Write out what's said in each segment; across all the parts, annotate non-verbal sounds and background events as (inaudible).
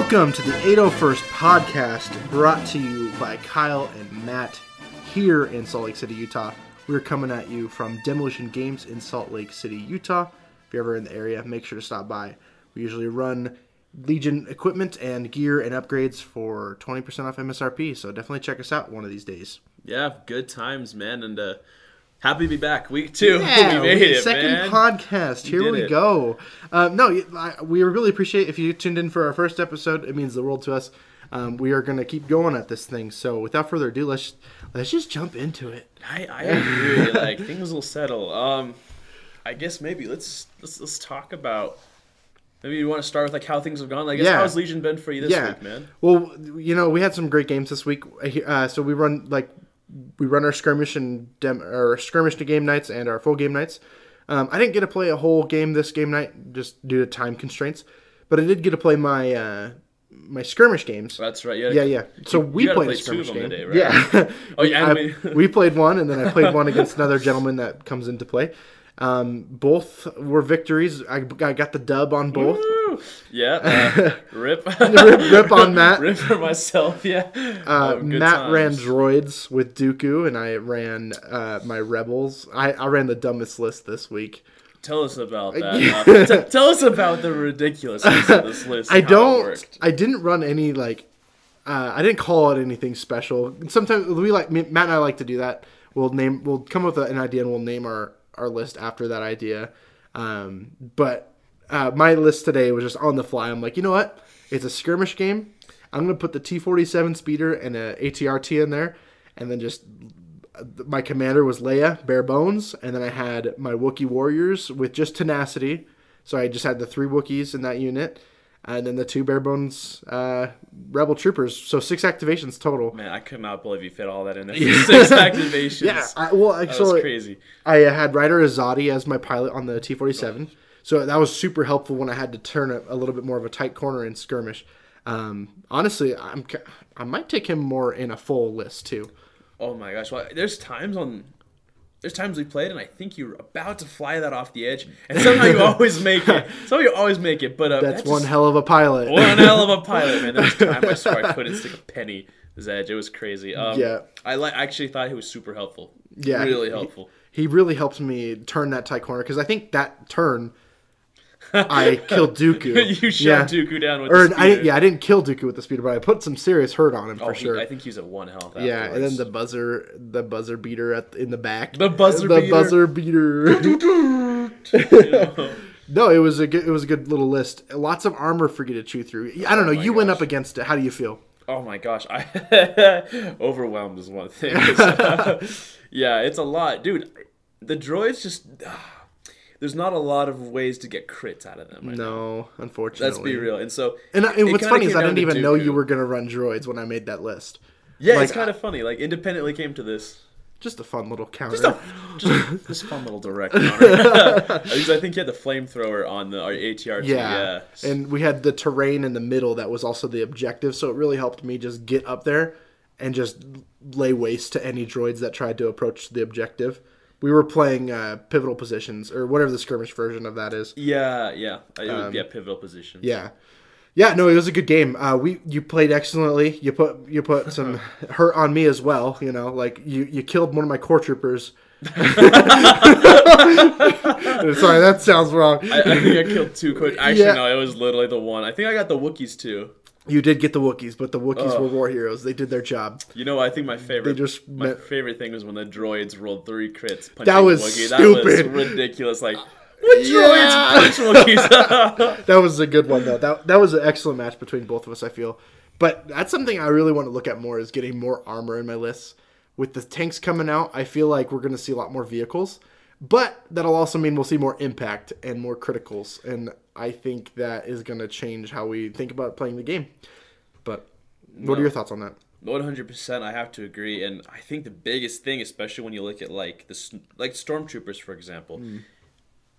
Welcome to the 801st podcast brought to you by Kyle and Matt here in Salt Lake City, Utah. We're coming at you from Demolition Games in Salt Lake City, Utah. If you're ever in the area, make sure to stop by. We usually run Legion equipment and gear and upgrades for 20% off MSRP, so definitely check us out one of these days. Yeah, good times, man, and uh, happy to be back. Week two, (laughs) Yeah, we made it, second man. podcast. Here we go. Um, no, I- we really appreciate if you tuned in for our first episode. It means the world to us. Um, we are going to keep going at this thing. So without further ado, let's let's just jump into it. I, I agree. (laughs) like things will settle. Um, I guess maybe let's let's let's talk about. Maybe you want to start with like how things have gone. Like, Yeah. how's Legion been for you this yeah. week, man? Well, you know, we had some great games this week. Uh, so we run like we run our skirmish and dem- our skirmish to game nights and our full game nights. Um, I didn't get to play a whole game this game night just due to time constraints, but I did get to play my uh, my skirmish games. That's right. Yeah, Yeah, yeah. So You- we you played play two skirmish of them game. today, right? Yeah. (laughs) Oh, yeah, (laughs) I- I (laughs) we played one, and then I played one against another gentleman that comes into play. Um, both were victories. I, I got the dub on both. Woo! (laughs) Yeah. Uh, (laughs) rip. (laughs) Rip, rip on Matt. rip for myself. Yeah. Uh, Oh, Matt ran droids with Dooku, and I ran uh, my rebels. I, I ran the dumbest list this week. Tell us about that. Uh, t- tell us about the ridiculousness of this list. I and how it don't. I didn't run any like. Uh, I didn't call it anything special. Sometimes we like me- Matt and I like to do that. We'll name. We'll come up with an idea and we'll name our our list after that idea. Um, but uh, my list today was just on the fly. I'm like, you know what? It's a skirmish game. I'm gonna put the T47 speeder and a ATRT in there, and then just my commander was Leia, bare bones, and then I had my Wookiee warriors with just tenacity. So I just had the three Wookiees in that unit, and then the two bare bones uh, rebel troopers. So six activations total. Man, I could not believe you fit all that in there. (laughs) (laughs) Six activations. Yeah, I, well, That was crazy. I had Ryder Azadi as my pilot on the T47. So that was super helpful when I had to turn a, a little bit more of a tight corner in skirmish. Um, honestly, I'm I might take him more in a full list too. Oh my gosh! Well, there's times on, there's times we played, and I think you're about to fly that off the edge, and somehow you (laughs) always make it. Somehow you always make it, but uh, That's that one just- hell of a pilot. one (laughs) hell of a pilot, man. There was time I swear I couldn't stick a penny his edge. It was crazy. Um, Yeah. I like. actually thought he was super helpful. Yeah, really he- helpful. he really helped me turn that tight corner because I think that turn I killed Dooku. (laughs) you shot Yeah. Dooku down with Or the I, speeder. yeah, I didn't kill Dooku with the speeder, but I put some serious hurt on him for Oh, he- sure. I think he's was at one health. yeah, and then the buzzer, the buzzer beater at in the back. The buzzer the beater. buzzer beater. (laughs) (laughs) No, it was a good, it was a good little list. Lots of armor for you to chew through. I don't oh know. Oh you went up against it. How do you feel? Oh my gosh, I overwhelmed is one thing. yeah, it's a lot, dude. The droids just there's not a lot of ways to get crits out of them. Right now. No, unfortunately. Let's be real. And so, And, I- and what's funny is I didn't even know you were gonna run droids when I made that list. Yeah, like, it's kind of funny. Like independently came to this. Just a fun little counter. Just a (laughs) just, (laughs) just fun little direct counter. (laughs) Because I think you had the flamethrower on the our ATR. Yeah. yeah. And we had the terrain in the middle that was also the objective, so it really helped me just get up there and just lay waste to any droids that tried to approach the objective. We were playing uh, pivotal positions or whatever the skirmish version of that is. yeah, yeah, I- be a pivotal position. Um, Yeah. Yeah, no, it was a good game. Uh, we you played excellently. You put you put (laughs) some hurt on me as well. You know, like you you killed one of my core troopers. (laughs) (laughs) Sorry, that sounds wrong. I, I think I killed two quick. Actually, Yeah. no, it was literally the one. I think I got the Wookiees too. You did get the Wookiees, but the Wookiees were war heroes. They did their job. You know, I think my favorite. just my met- favorite thing was when the droids rolled three crits. Punching That was Wookiee. stupid. That was ridiculous. Like (laughs) what Yeah. droids punch Wookiees? (laughs) (laughs) That was a good one though. That that was an excellent match between both of us. I feel, but that's something I really want to look at more is getting more armor in my lists. With the tanks coming out, I feel like we're going to see a lot more vehicles, but that'll also mean we'll see more impact and more criticals, and I think that is going to change how we think about playing the game. But what are your thoughts on that? One hundred percent, I have to agree, and I think the biggest thing, especially when you look at like the like stormtroopers, for example, Hmm.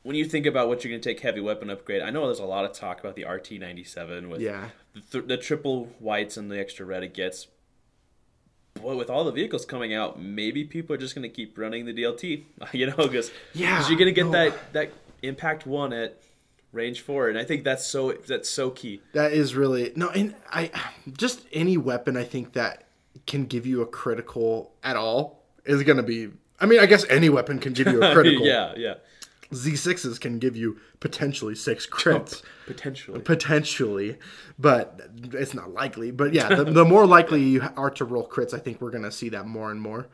when you think about what you're going to take heavy weapon upgrade, I know there's a lot of talk about the RT ninety seven with Yeah. the, th- the triple whites and the extra red it gets. But with all the vehicles coming out, maybe people are just going to keep running the DLT, (laughs) you know, because Yeah, you're going to get no. that that impact one at range four, and I think that's so that's so key. That is really no, and I just any weapon I think that can give you a critical at all is going to be. I mean, I guess any weapon can give you a (laughs) critical. yeah, yeah, Z6s can give you potentially six crits. potentially. Potentially, but it's not likely. But yeah, the, the more likely you are to roll crits, I think we're going to see that more and more.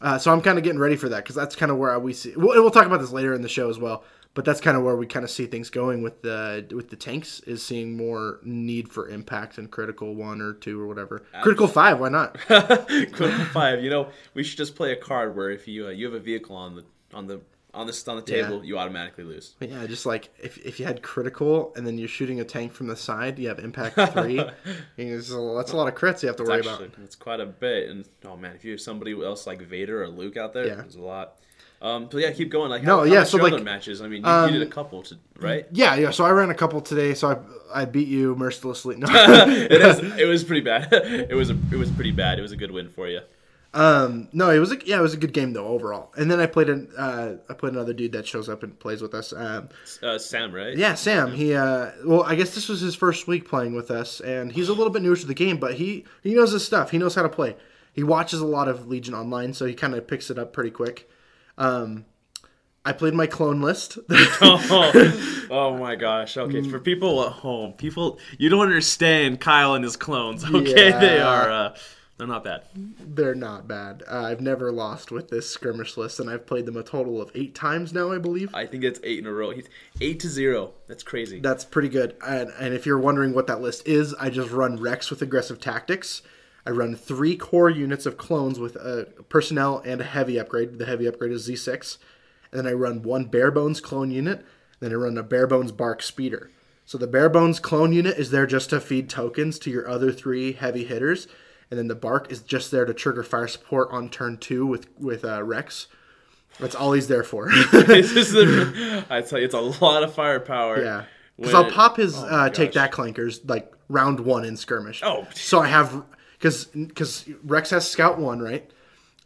Uh, so I'm kind of getting ready for that because that's kind of where we see. We'll, we'll talk about this later in the show as well. But that's kind of where we kind of see things going with the with the tanks is seeing more need for impact and critical one or two or whatever. Critical five, why not? (laughs) Critical five. You know, we should just play a card where if you uh, you have a vehicle on the on the on the on the table, you automatically lose. But yeah, just like if, if you had critical and then you're shooting a tank from the side, you have impact (laughs) three. it's that's a lot of crits you have to worry Actually, about. it's quite a bit. And oh man, if you have somebody else like Vader or Luke out there, Yeah. there's a lot. Um, but yeah, keep going. Like No, yeah, How so, so other like, matches. I mean, you, um, you did a couple, to, right? Yeah, yeah. So I ran a couple today, so I I beat you mercilessly. (laughs) No. (laughs) it is. It was pretty bad. it was a, It was pretty bad. It was a good win for you. Um, no, it was a, yeah, it was a good game though overall. And then I played an uh, I played another dude that shows up and plays with us. Um, Uh, Sam, right? yeah, Sam. He uh, well, I guess this was his first week playing with us, and he's a little bit newer to the game, but he he knows his stuff. He knows how to play. He watches a lot of Legion online, so he kind of picks it up pretty quick. Um, I played my clone list. (laughs) (laughs) oh, oh my gosh. Okay, for people at home, people you don't understand Kyle and his clones. (laughs) Okay, they are. Uh, they're not bad. They're not bad. Uh, I've never lost with this skirmish list, and I've played them a total of eight times now, I believe. I think it's eight in a row. He's eight to zero. That's crazy. That's pretty good. And, and if you're wondering what that list is, I just run Rex with aggressive tactics. I run three core units of clones with a personnel and a heavy upgrade. The heavy upgrade is Z6. And then I run one bare bones clone unit. Then I run a bare bones bark speeder. So the bare bones clone unit is there just to feed tokens to your other three heavy hitters. And then the bark is just there to trigger fire support on turn two with with uh, Rex. That's all he's there for. (laughs) this is (laughs) the, I tell you, it's a lot of firepower. Yeah. Because I'll pop his Oh uh, take that clankers like round one in skirmish. Oh. So I have because because Rex has scout one right.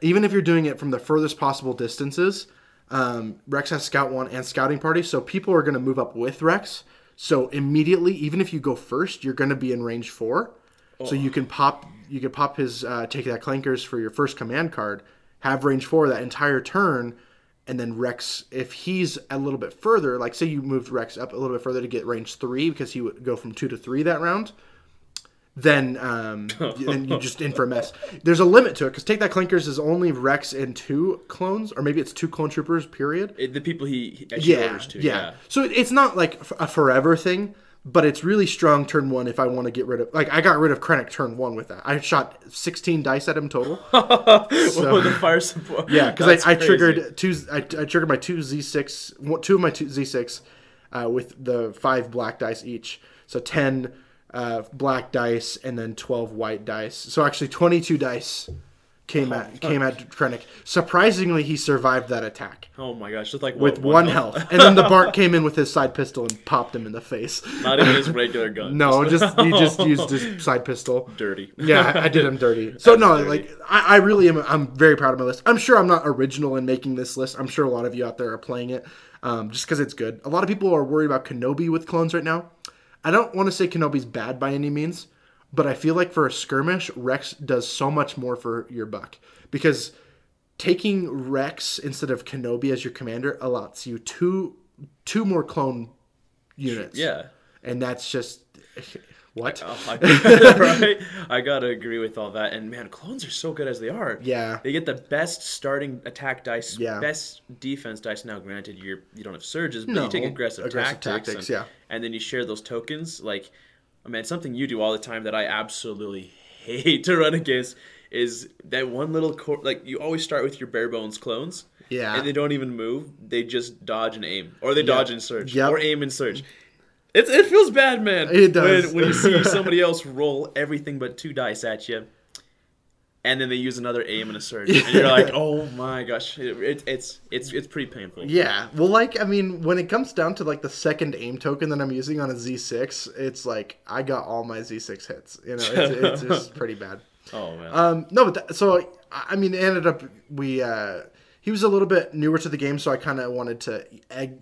Even if you're doing it from the furthest possible distances, um, Rex has scout one and scouting party. So people are going to move up with Rex. So immediately, even if you go first, you're going to be in range four. So you can pop you can pop his uh, take that clankers for your first command card, have range four that entire turn, and then Rex if he's a little bit further, like say you moved Rex up a little bit further to get range three because he would go from two to three that round. Then, um, then you just in for a mess. There's a limit to it because take that clankers is only Rex and two clones, or maybe it's two clone troopers. Period It- the people he, he yeah, to. yeah. Yeah. So it- it's not like f- a forever thing, but it's really strong turn one if I want to get rid of. Like I got rid of Krennic turn one with that. I shot 16 dice at him total. (laughs) Well, the fire support. Yeah, because I, I triggered two. I, I triggered my two Z6, two of my two Z6, uh, with the five black dice each. So 10 uh, black dice and then 12 white dice. So actually 22 dice came Oh, at came at Krennic. Surprisingly, he survived that attack Oh my gosh, just like with one health. and then the BARC (laughs) came in with his side pistol and popped him in the face. Not even his regular gun. (laughs) No, just he (laughs) just used his side pistol. dirty. Yeah, I, I did him dirty. So no, dirty. like I, I really am. I'm very proud of my list. I'm sure I'm not original in making this list. I'm sure a lot of you out there are playing it, um, just because it's good. A lot of people are worried about Kenobi with clones right now. I don't want to say Kenobi's bad by any means, but I feel like for a skirmish, Rex does so much more for your buck because taking Rex instead of Kenobi as your commander allows you two two more clone units. Yeah. and that's just (laughs) what. Oh, I, (laughs) right? I gotta agree with all that. And man, clones are so good as they are. Yeah. They get the best starting attack dice, Yeah. best defense dice. Now, granted, you're you don't have surges, but No, you take aggressive, aggressive tactics, tactics, and, yeah. and then you share those tokens. Like, I mean, something you do all the time that I absolutely (laughs) hate to run against is that one little cor- like you always start with your bare bones clones. Yeah. And they don't even move. They just dodge and aim, or they dodge and search, Yep. or aim and search. It, it feels bad, man. It does. When, when you see (laughs) somebody else roll everything but two dice at you, and then they use another aim and a surge, and you're like, (laughs) oh my gosh, it, it, it's it's it's pretty painful. Yeah, well, like I mean, when it comes down to like the second aim token that I'm using on a Z6, it's like I got all my Z6 hits. You know, it's, it's (laughs) just pretty bad. Oh man. Um, no, but that, so I mean, it ended up we uh, he was a little bit newer to the game, so I kind of wanted to egg.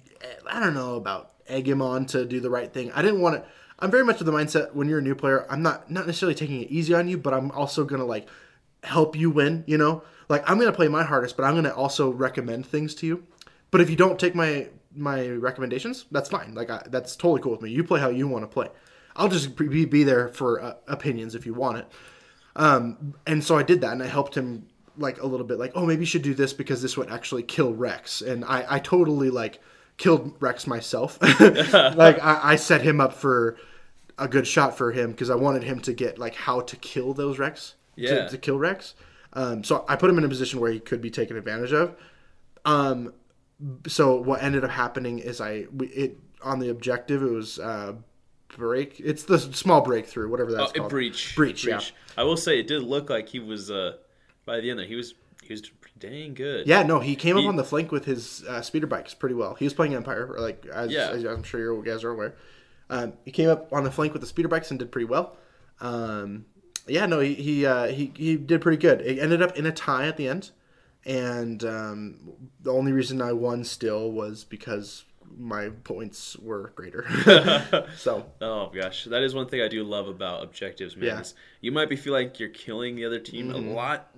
I don't know about egg him on to do the right thing. I didn't want to. I'm very much of the mindset when you're a new player. I'm not not necessarily taking it easy on you, but I'm also gonna like help you win. You know, like I'm gonna play my hardest, but I'm gonna also recommend things to you. But if you don't take my my recommendations, that's fine. Like I, that's totally cool with me. You play how you want to play. I'll just be, be there for uh, opinions if you want it. Um, and so I did that, and I helped him like a little bit. Like, oh, maybe you should do this because this would actually kill Rex. And I, I totally like killed Rex myself. (laughs) like I, I set him up for a good shot for him because I wanted him to get like how to kill those Rex. Yeah. To, to kill Rex. Um, so I put him in a position where he could be taken advantage of. Um, so what ended up happening is I we, it on the objective it was uh, break. It's the small breakthrough, whatever that's Oh, called. breach. Breach, yeah. I will say it did look like he was uh by the end there he was he was dang good. Yeah, no, he came He- up on the flank with his uh, speeder bikes pretty well. He was playing Empire, like as, Yeah. as I'm sure you guys are aware. Um, he came up on the flank with the speeder bikes and did pretty well. Um, yeah, no, he he, uh, he he did pretty good. It ended up in a tie at the end, and um, the only reason I won still was because my points were greater. (laughs) so (laughs) Oh gosh, that is one thing I do love about objectives, man. Yeah. Mm-hmm. You might be feel like you're killing the other team a lot.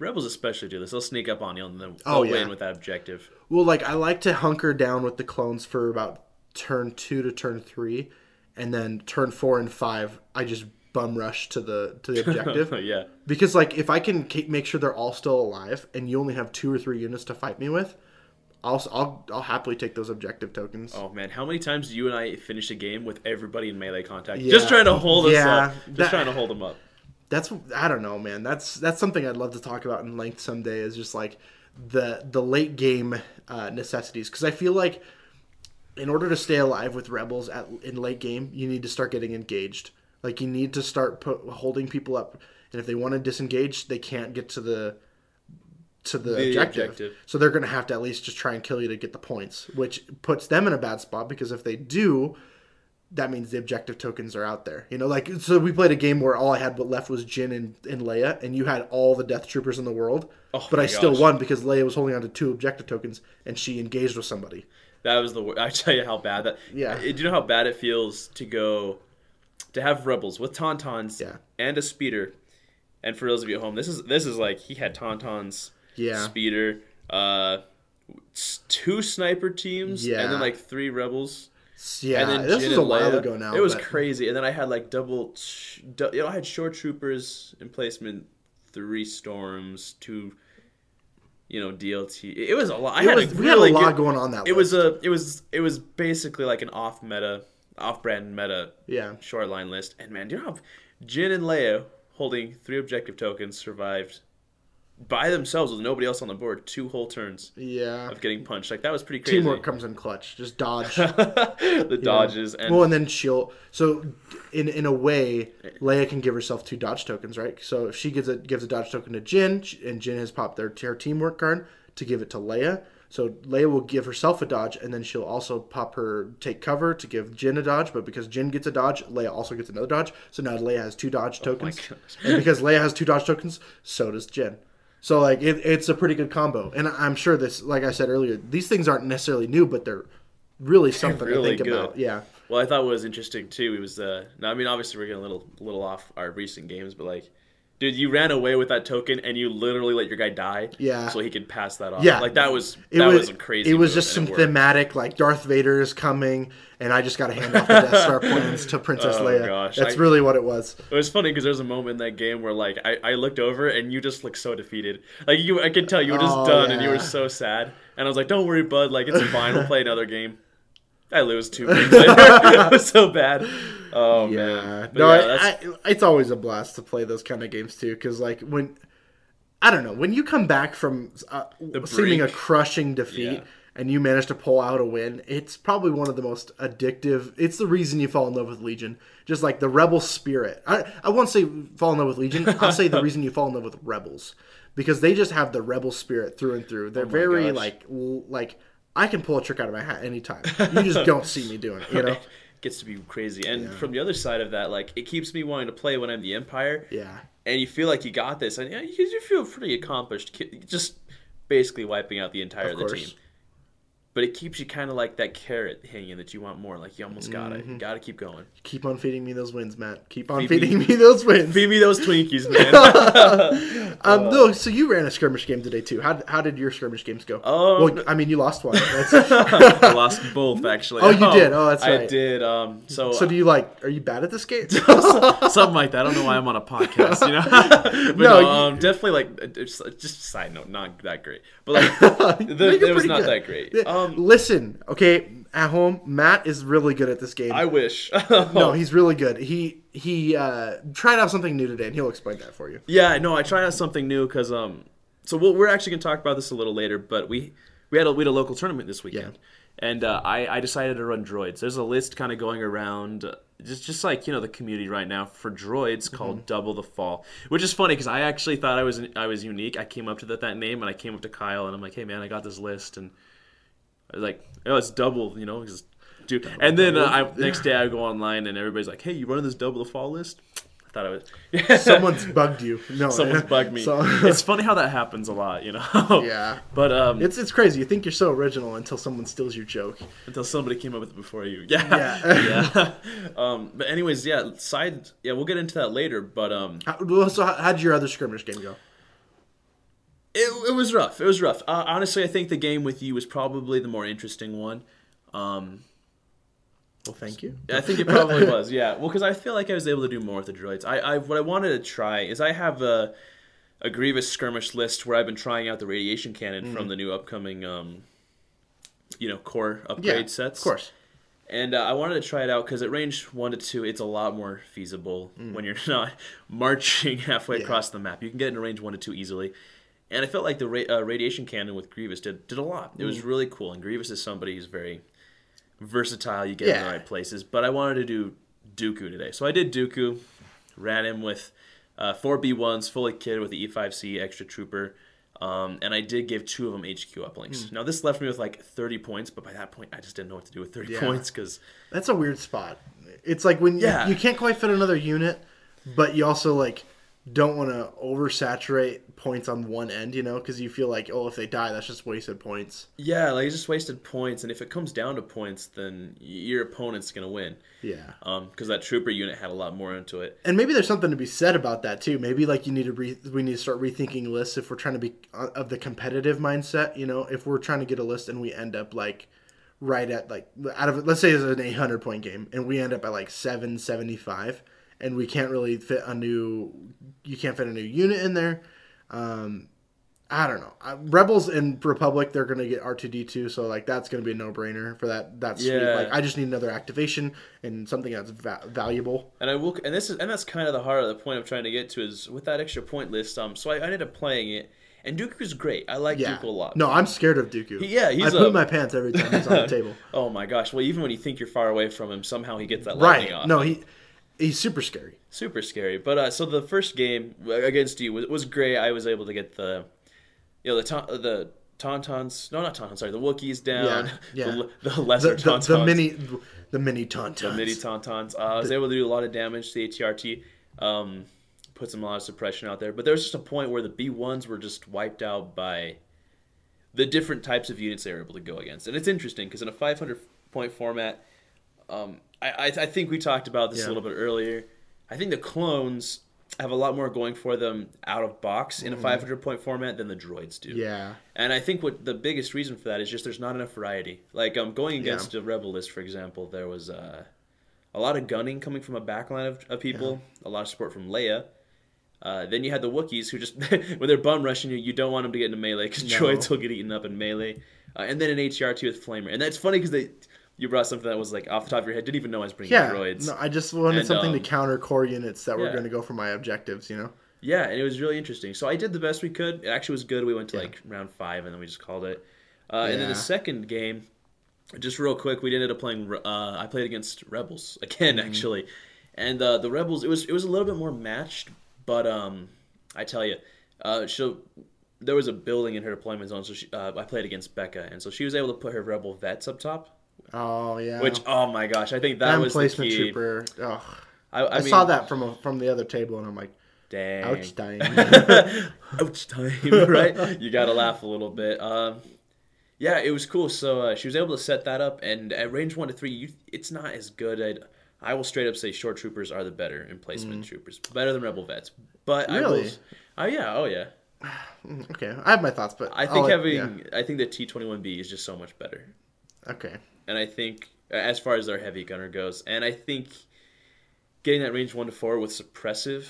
Rebels especially do this. They'll sneak up on you and then Oh, yeah. win with that objective. Well, like I like to hunker down with the clones for about turn two to turn three, and then turn four and five, I just bum rush to the to the objective. (laughs) yeah. because like if I can make sure they're all still alive, and you only have two or three units to fight me with, I'll I'll, I'll happily take those objective tokens. Oh man, how many times do you and I finish a game with everybody in melee contact? Yeah. Just trying to hold us Yeah, up. Just that- trying to hold them up. That's I don't know, man. That's that's something I'd love to talk about in length someday. Is just like the the late game uh, necessities because I feel like in order to stay alive with rebels at in late game, you need to start getting engaged. Like you need to start put, holding people up, and if they want to disengage, they can't get to the to the, The objective. objective. So they're going to have to at least just try and kill you to get the points, which puts them in a bad spot because if they do, that means the objective tokens are out there. You know, like so we played a game where all I had left was Jyn and, and Leia, and you had all the Death Troopers in the world, Oh but I still won because Leia was holding on to two objective tokens and she engaged with somebody. That was the. I tell you how bad that. Yeah. Do you know how bad it feels to go, to have rebels with tauntauns Yeah. and a speeder, and for those of you at home, this is this is like he had tauntauns, Yeah. speeder, uh, two sniper teams, Yeah. and then like three rebels. Yeah, and then this Jyn was a while Leia. ago now. It was but- crazy, and then I had like double. du- You know, I had shore troopers in placement, three storms, two. You know, DLT. It was a lot. I It had was- a we had a really lot good- going on that It was a. It was. It was basically like an off meta, off brand meta Yeah. shoreline list. And man, do you know how Jyn and Leia holding three objective tokens survived by themselves with nobody else on the board two whole turns Yeah. of getting punched. Like that was pretty crazy. Teamwork comes in clutch. Just dodge. (laughs) the dodges and well, and then she'll. So, in in a way, Leia can give herself two dodge tokens, right? So if she gives a gives a dodge token to Jyn, and Jyn has popped their her teamwork card to give it to Leia. So Leia will give herself a dodge, and then she'll also pop her take cover to give Jyn a dodge. But because Jyn gets a dodge, Leia also gets another dodge. So now Leia has two dodge tokens, gosh. and because Leia has two dodge tokens, so does Jyn. So like it, it's a pretty good combo, and I'm sure this, like I said earlier, these things aren't necessarily new, but they're really (laughs) something really to think good. about. Yeah. Well, I thought what was interesting too. It was uh, now I mean obviously we're getting a little little off our recent games, but like, dude, you ran away with that token and you literally let your guy die, Yeah. so he could pass that off. Yeah. like that was It that was, was, crazy. It was just some thematic, like Darth Vader is coming, and I just got to hand off the Death Star (laughs) plans to Princess Oh, Leia. gosh. That's I- really what it was. It was funny because there was a moment in that game where like I, I looked over and you just looked so defeated. Like you, I could tell you were just Oh, done and you were so sad. And I was like, "Don't worry, bud. Like it's fine. We'll (laughs) play another game." I lose two (laughs) games later. it was so bad. Oh Yeah. man. But No, yeah, I, I, it's always a blast to play those kind of games too, because like when I don't know when you come back from uh, seeming a crushing defeat. Yeah. And you manage to pull out a win. It's probably one of the most addictive. It's the reason you fall in love with Legion. Just like the rebel spirit. I, I won't say fall in love with Legion. (laughs) I'll say the reason you fall in love with rebels because they just have the rebel spirit through and through. They're very gosh. like like I can pull a trick out of my hat anytime. (laughs) You just don't see me doing it. You know? Gets to be crazy. And from the other side of that, like it keeps me wanting to play when I'm the Empire. Yeah. And you feel like you got this, and yeah, you, you feel pretty accomplished. Just basically wiping out the entire Of of the team. But it keeps you kind of like that carrot hanging that you want more. Like you almost got it. Mm-hmm. You got to keep going. Keep on feeding me those wins, Matt. Keep on Feed feeding me- me those wins. Feed me those Twinkies, (laughs) man. Um, no, so you ran a skirmish game today too. How, how did your skirmish games go? Um, well, I mean, you lost one. (laughs) That's, I (laughs) lost both actually. Oh, you did? Oh, that's right. I did. Um, so, so do you like? Are you bad at this game? something like that. I don't know why I'm on a podcast, you know. but No, no, you- um, definitely like uh, just, just a side note, not that great. But like, the, it was not good. that great. Yeah, Um, Listen, okay, at home, Matt is really good at this game. I wish. (laughs) no, he's really good. He he uh, tried out something new today, and he'll explain that for you. Yeah, no, I tried out something new because um, so we'll, we're actually gonna talk about this a little later, but we we had a we had a local tournament this weekend, and uh, I I decided to run droids. There's a list kind of going around. uh, Just, just like you know the community right now for droids called Double the Fall, which is funny because I actually thought I was I was unique. I came up to that, that name and I came up to Kyle and I'm like, hey man, I got this list and like, oh it's double, you know, just do. And then uh, I, next day I go online and everybody's like, hey, you running this Double the Fall list? I thought I was. (laughs) Someone's (laughs) bugged you. No, Someone's (laughs) bugged me. So- it's funny how that happens a lot, you know. Yeah. But um, It's it's crazy. You think you're so original until someone steals your joke. until somebody came up with it before you. Yeah. Yeah. yeah. Um, but anyways, yeah. Side. Yeah, we'll get into that later. But um, How, well, so how, how did your other skirmish game go? It, it was rough. It was rough. Uh, honestly, I think the game with you was probably the more interesting one. Um, Well, thank you. I think it probably was. Yeah. Well, because I feel like I was able to do more with the droids. I, I what I wanted to try is I have a a Grievous skirmish list where I've been trying out the radiation cannon from the new upcoming um, you know, core upgrade Mm-hmm. Yeah, sets. of course. And uh, I wanted to try it out because at range one to two, it's a lot more feasible when you're (laughs) not marching halfway Mm. Yeah. across the map. You can get into range one to two easily. And I felt like the ra- uh, radiation cannon with Grievous did did a lot. It Mm. was really cool. And Grievous is somebody who's very versatile. You get in the right places. But I wanted to do Dooku today, so I did Dooku. Ran him with uh, four B ones, fully kitted with the E five C extra trooper. Um, and I did give two of them HQ uplinks. Hmm. Now this left me with like 30 points, but by that point I just didn't know what to do with 30 Yeah. points because That's a weird spot. It's like when Yeah. you, you can't quite fit another unit, but you also like don't want to oversaturate points on one end, you know, because you feel like, oh, if they die, that's just wasted points. Yeah, like it's just wasted points, and if it comes down to points, then your opponent's gonna win. Yeah. Um, because that trooper unit had a lot more into it. And maybe there's something to be said about that too. Maybe like you need to re- we need to start rethinking lists if we're trying to be uh, of the competitive mindset. You know, if we're trying to get a list and we end up like right at like out of let's say it's an 800 point game and we end up at like 775 and we can't really fit a new you can't fit a new unit in there. Um, I don't know. Rebels and Republic, they're gonna get R two D two, so like that's gonna be a no brainer for that. That's sweet. Yeah. Like I just need another activation and something that's va- valuable. And I will, and this is, and that's kind of the heart of the point I'm trying to get to is with that extra point list. Um, so I, I ended up playing it, and Dooku's great. I like Yeah. Dooku a lot. No, I'm scared of Dooku. He- yeah, he's I poop a- my pants every time he's on the (laughs) table. Oh my gosh! Well, even when you think you're far away from him, somehow he gets that Right? lightning off. No, he he's super scary. super scary. But uh, so the first game against you was, was great. I was able to get the, you know, the ta- the tauntauns. No, not tauntauns. Sorry, the Wookiees down. Yeah, (laughs) yeah. The, the lesser The, the, tauntauns. the mini the mini tauntauns. the mini tauntauns. Uh, I was able to do a lot of damage to the ATRT. Um, put some a lot of suppression out there. But there was just a point where the B ones were just wiped out by the different types of units they were able to go against. And it's interesting because in a 500 point format, um, I, I, think we talked about this Yeah. a little bit earlier. I think the clones have a lot more going for them out of box in a 500 point format than the droids do. Mm-hmm. Yeah. And I think what the biggest reason for that is just there's not enough variety. Like um, going against a rebel list, for example, there was uh, a lot of gunning coming from a backline of, of people, a lot of support from Leia. Uh, then you had the Wookiees who just (laughs) when they're bum rushing you, you don't want them to get into melee because No. droids will get eaten up in melee. Uh, and then an ATRT with Flamer, and that's funny because they you brought something that was like off the top of your head. Didn't even know I was bringing Yeah. droids. No, I just wanted And, something to um, counter core units that were going to go for my objectives. You know. Yeah, and it was really interesting. So I did the best we could. It actually was good. We went to Yeah. like round five, and then we just called it. Uh, And then the second game, just real quick, we ended up playing. Uh, I played against Rebels (laughs) again, Mm-hmm. actually, and uh, the Rebels. It was it was a little bit more matched, but um, I tell you, uh, so there was a building in her deployment zone. So she, uh, I played against Becca, and so she was able to put her Rebel vets up top. Oh yeah. Which oh my gosh, I think that was the placement key. trooper. Ugh. I, I, I, mean, saw that from a, from the other table, and I'm like, Dang. ouch, dying. (laughs) Ouch time, (laughs) right? You gotta laugh a little bit. Um, Yeah, it was cool. So uh, she was able to set that up, and at range one to three, you, it's not as good. I'd, I will straight up say shore troopers are the better emplacement troopers, better than rebel vets. But Really? oh yeah, oh yeah. (sighs) Okay, I have my thoughts, but I I'll think having, yeah. I think the T twenty one B is just so much better, Okay. and I think as far as their heavy gunner goes, and I think getting that range one to four with suppressive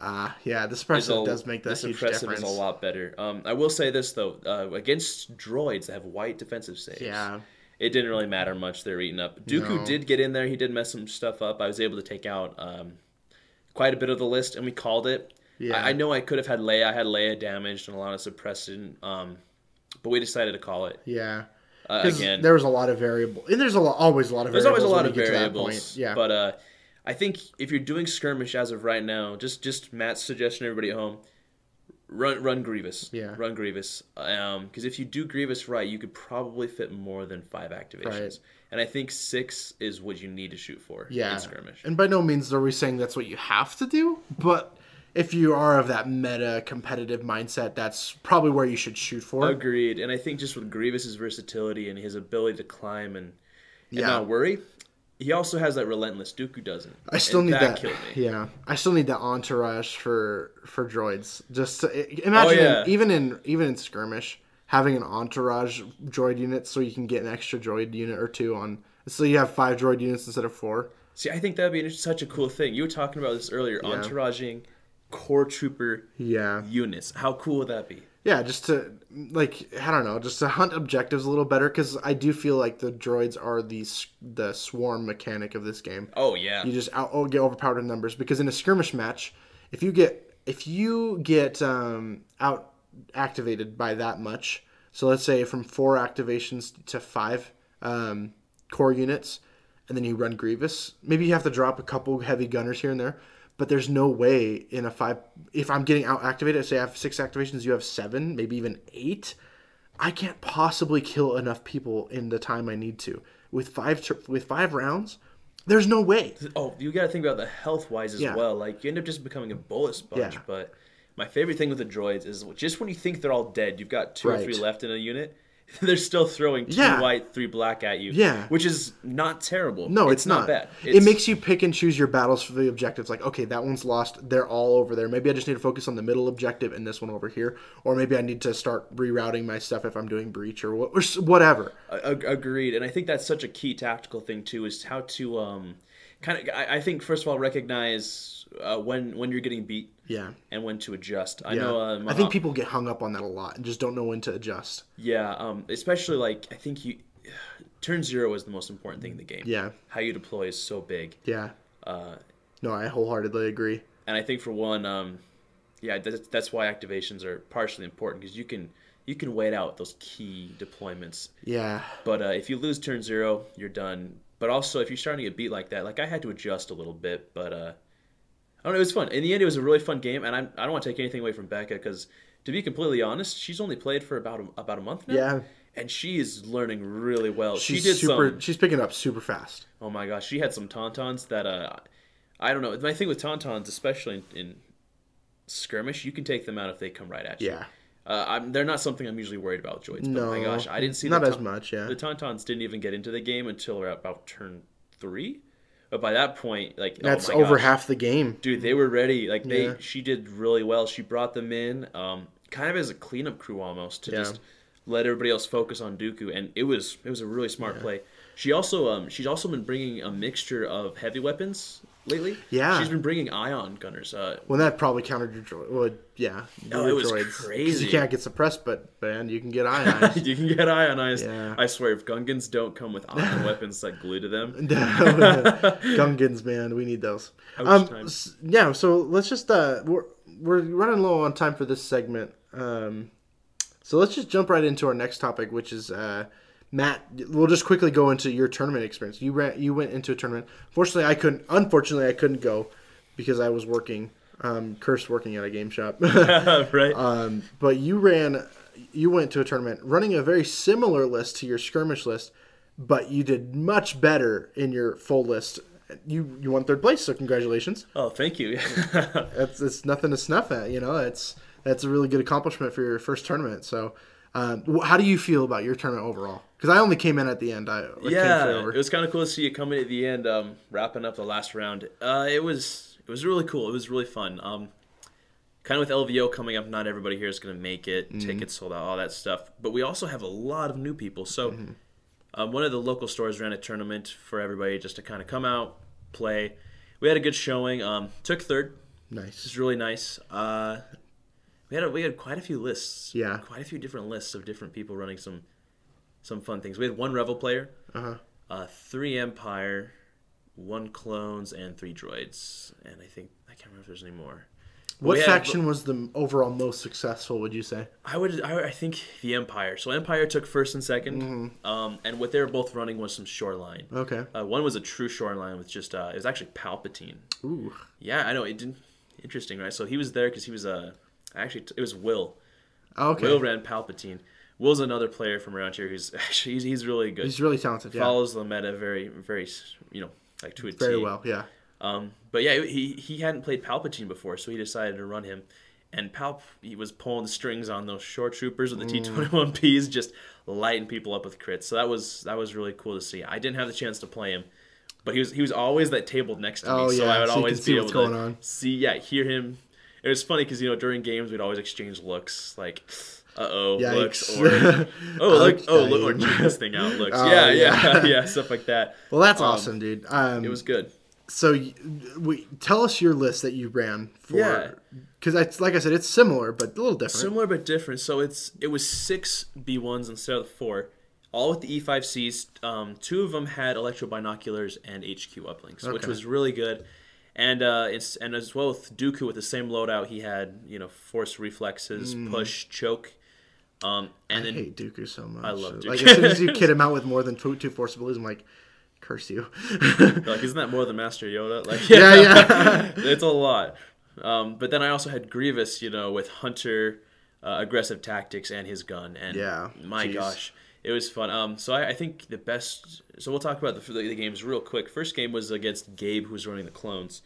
Ah, yeah, the suppressive a- does make that the huge suppressive difference. is a lot better. Um, I will say this though, uh, against droids that have white defensive saves. Yeah. it didn't really matter much. They're eating up. Dooku No. did get in there. He did mess some stuff up. I was able to take out um, quite a bit of the list, and we called it. Yeah. I, I know I could have had Leia. I had Leia damaged and a lot of suppression, um, but we decided to call it Yeah. Uh, again. there was a lot of variable, and there's a lot, always a lot of variables. There's always a lot of you get that variables. Yeah. But uh, I think if you're doing skirmish as of right now, just just Matt's suggestion, everybody at home, run run Grievous. Yeah. Run Grievous. Um, because if you do Grievous right, you could probably fit more than five activations. Right. And I think six is what you need to shoot for yeah. in skirmish. And by no means are we saying that's what you have to do, but if you are of that meta competitive mindset, that's probably where you should shoot for. Agreed. And I think just with Grievous's versatility and his ability to climb and, and Yeah. not worry, he also has that relentless. Dooku doesn't. I still need that. me. Yeah, I still need that entourage for for droids. Just to, oh, imagine, Oh, yeah. in, even in even in skirmish, having an entourage droid unit so you can get an extra droid unit or two on. So you have five droid units instead of four. See, I think that'd be such a cool thing. You were talking about this earlier, entouraging core trooper Yeah, units. How cool would that be? yeah. Just to like I don't know, just to hunt objectives a little better because I do feel like the droids are the the swarm mechanic of this game. Oh yeah. you just out, oh, get overpowered in numbers because in a skirmish match if you get if you get um, out activated by that much so let's say from four activations to five um, core units and then you run grievous maybe you have to drop a couple heavy gunners here and there but there's no way in a five if i'm getting out activated say i have six activations you have seven maybe even eight I can't possibly kill enough people in the time I need to. With five with five rounds, there's no way. Oh, you got to think about the health wise as Yeah. well. Like you end up just becoming a bullet sponge. Yeah. But my favorite thing with the droids is just when you think they're all dead, you've got two or three left in a unit. (laughs) They're still throwing two Yeah. white, three black at you. Yeah. which is not terrible. No, it's, not. bad. It makes you pick and choose your battles for the objectives. Like, okay, that one's lost. They're all over there. Maybe I just need to focus on the middle objective and this one over here, or maybe I need to start rerouting my stuff if I'm doing breach or, what, or whatever. Agreed, and I think that's such a key tactical thing too. Is how to um, kind of. I, I think first of all recognize uh, when when you're getting beat Yeah. and when to adjust. I Yeah. know. Um, I think people get hung up on that a lot and just don't know when to adjust. Yeah, um, especially like I think you (sighs) turn zero is the most important thing in the game. Yeah. how you deploy is so big, Yeah. uh, No, I wholeheartedly agree. and I think for one, um, yeah, that's, that's why activations are partially important because you can you can wait out those key deployments. Yeah. But uh, if you lose turn zero, you're done. But also, if you're starting to get beat like that, like I had to adjust a little bit, but uh, I don't know, it was fun. In the end, it was a really fun game, and I'm, I don't want to take anything away from Becca because, to be completely honest, she's only played for about a, about a month now. Yeah. and she is learning really well. She's she did super. some. She's picking up super fast. Oh my gosh, she had some tauntauns that uh, I don't know. My thing with tauntauns, especially in, in skirmish, you can take them out if they come right at you. Yeah. Uh, I'm, they're not something I'm usually worried about with droids. But No, oh my gosh, I didn't see not the as ta- much, yeah. the tauntauns didn't even get into the game until about turn three. But by that point, like That's oh over gosh, half the game. Dude, they were ready. Like they, Yeah. she did really well. She brought them in, um, kind of as a cleanup crew almost to Yeah. just let everybody else focus on Dooku, and it was it was a really smart play. She also um, she's also been bringing a mixture of heavy weapons lately. Yeah. she's been bringing ion gunners. Uh, Well, that probably countered your droid. Well, yeah, your it was droids. crazy. You can't get suppressed, but man, you can get (laughs) ionized. you can get ionized. Yeah. I swear, if Gungans don't come with ion (laughs) weapons like glue to them, (laughs) Gungans, man, we need those. Um, time. yeah, so let's just uh, we're we're running low on time for this segment. Um, so let's just jump right into our next topic, which is uh, Matt. We'll just quickly go into your tournament experience. You ran, you went into a tournament. Fortunately, I couldn't. Unfortunately, I couldn't go because I was working. Um, cursed working at a game shop. (laughs) (laughs) right? Um, but you ran, you went to a tournament running a very similar list to your skirmish list, but you did much better in your full list. You you won third place, so congratulations. oh, thank you. (laughs) That's it's nothing to snuff at, you know. It's that's a really good accomplishment for your first tournament. So, Um, how do you feel about your tournament overall? Because I only came in at the end. I like, yeah, it was kind of cool to see you coming at the end, um, wrapping up the last round. Uh, it was it was really cool. It was really fun. Um, kind of with LVO coming up, not everybody here is going to make it. Mm-hmm. Tickets sold out, all that stuff. But we also have a lot of new people. So Mm-hmm. um, one of the local stores ran a tournament for everybody just to kind of come out, play. We had a good showing. Um, took third. Nice. is really nice. Uh, we had a, we had quite a few lists. Yeah. quite a few different lists of different people running some some fun things. We had one Rebel player, Uh-huh. uh, three Empire, one clones, and three droids. And I think I can't remember if there's any more. What had- faction was the overall most successful? Would you say? I would. I, I think the Empire. So Empire took first and 2nd Mm-hmm. um, and what they were both running was some shoreline. Okay. Uh, one was a true shoreline with just uh, it was actually Palpatine. Ooh. Yeah, I know. It didn't. Interesting, right? So he was there because he was a. actually, it was Will. Okay. Will ran Palpatine. Will's another player from around here who's (laughs) actually he's, he's really good. He's really talented. Yeah. Follows the meta very very you know like to a Very T. well. Yeah. Um, but yeah, he he hadn't played Palpatine before, so he decided to run him. And Palp he was pulling the strings on those shore troopers with the T twenty one Ps, just lighting people up with crits. So that was that was really cool to see. I didn't have the chance to play him, but he was he was always that table next to me, Oh, yeah. so I would so always be able to going on. see, yeah, hear him. It was funny because you know during games we'd always exchange looks like, uh oh, looks or (laughs) oh look oh look or check this thing out looks Oh, yeah yeah. (laughs) yeah stuff like that. Well, that's Um, awesome, dude. Um, It was good. so. We tell us your list that you ran for. Yeah. Because it's like I said, it's similar but a little different. Similar but different. So it's it was six B ones instead of the four, all with the E five Cs. Um, two of them had electro binoculars and HQ uplinks, which was really good. And uh, it's and as well with Dooku with the same loadout, he had you know force reflexes, push, choke, um, and Mm. I then hate Dooku so much. I love Like as soon as you (laughs) kid him out with more than two, two force abilities, I'm like, curse you. (laughs) like isn't that more than Master Yoda? (laughs) Like yeah, yeah. it's a lot. Um, but then I also had Grievous, you know, with Hunter, uh, aggressive tactics, and his gun. And Yeah, my gosh, it was fun. Um, so I, I think the best. So we'll talk about the, the, the games real quick. First game was against Gabe, who was running the clones,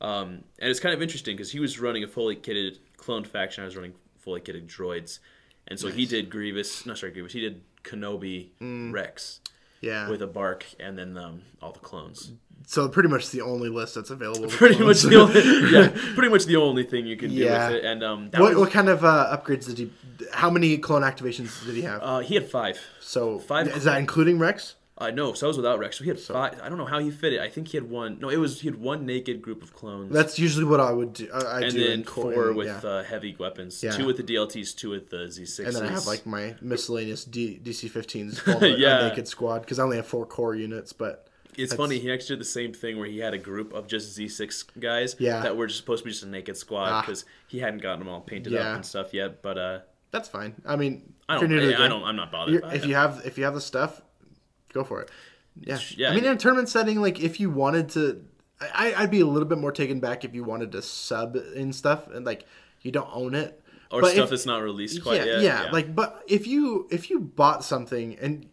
um, and it's kind of interesting because he was running a fully kitted clone faction. I was running fully kitted droids, and so he did Grievous. No, sorry, Grievous. He did Kenobi, Mm. Rex yeah. with a bark, and then um, all the clones. So pretty much the only list that's available. pretty much the only (laughs) yeah, pretty much the only thing you can do Yeah. with it. And um, that what, was, what kind of uh, upgrades did he? How many clone activations did he have? uh, he had five. so five Is that including Rex? Uh, no, so I was without Rex. So he had five. I don't know how he fit it. I think he had one. No, it was he had one naked group of clones. That's usually what I would do. I, I and do then four with yeah. uh, heavy weapons. Yeah. Two with the DLTs, two with the Z6s. and then I have like my miscellaneous D, DC-15s, called (laughs) Yeah. a naked squad because I only have four core units. But It's that's- funny. He actually did the same thing where he had a group of just Z6 guys Yeah. that were just supposed to be just a naked squad Ah. because he hadn't gotten them all painted Yeah. up and stuff yet. But uh, that's fine. I mean, I don't. you're new to the I, I game, don't. I'm not bothered. by if it. you have if you have the stuff, go for it. Yeah. Yeah. I mean, in a tournament setting, like if you wanted to, I, I'd be a little bit more taken back if you wanted to sub in stuff and like you don't own it or But stuff if- that's not released quite yeah, yet. yeah, like but if you if you bought something and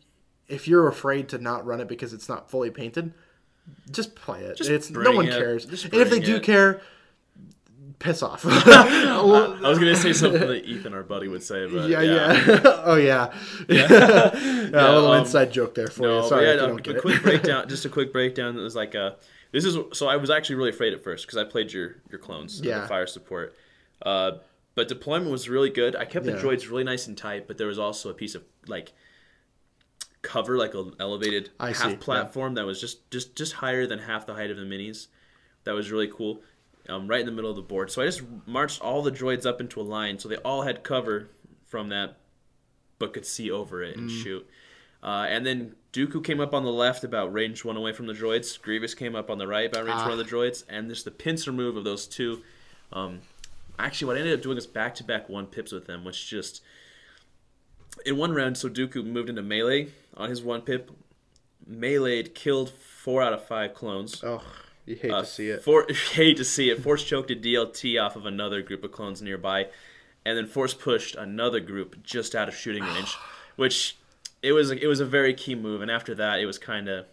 if you're afraid to not run it because it's not fully painted, just play it. Just it's no one it. cares. And if they bring do care, piss off. (laughs) I (laughs) was gonna say something that Ethan, our buddy, would say, but yeah, yeah. yeah. (laughs) oh yeah. Yeah, a little um, inside joke there for No, you. Sorry yeah, you don't a get quick it. breakdown. Just a quick breakdown. That was like a. This is so I was actually really afraid at first because I played your your clones, uh, Yeah. the fire support. Uh, but deployment was really good. I kept the droids really nice and tight, but there was also a piece of like cover, like an elevated I half see, yeah. platform that was just just just higher than half the height of the minis. That was really cool. Um, right in the middle of the board. So I just marched all the droids up into a line, so they all had cover from that, but could see over it Mm. and shoot. Uh, and then Dooku came up on the left about range one away from the droids. Grievous came up on the right about range Ah. one of the droids. And just the pincer move of those two. Um, actually, what I ended up doing is back to back one pips with them, which just. In one round, so Dooku moved into melee on his one pip. Melee'd, killed four out of five clones. Oh, you hate Uh, to see it. For, (laughs) hate to see it. Force choked a DLT off of another group of clones nearby, and then force pushed another group just out of shooting range, (sighs) which it was it was a very key move. And after that, it was kind of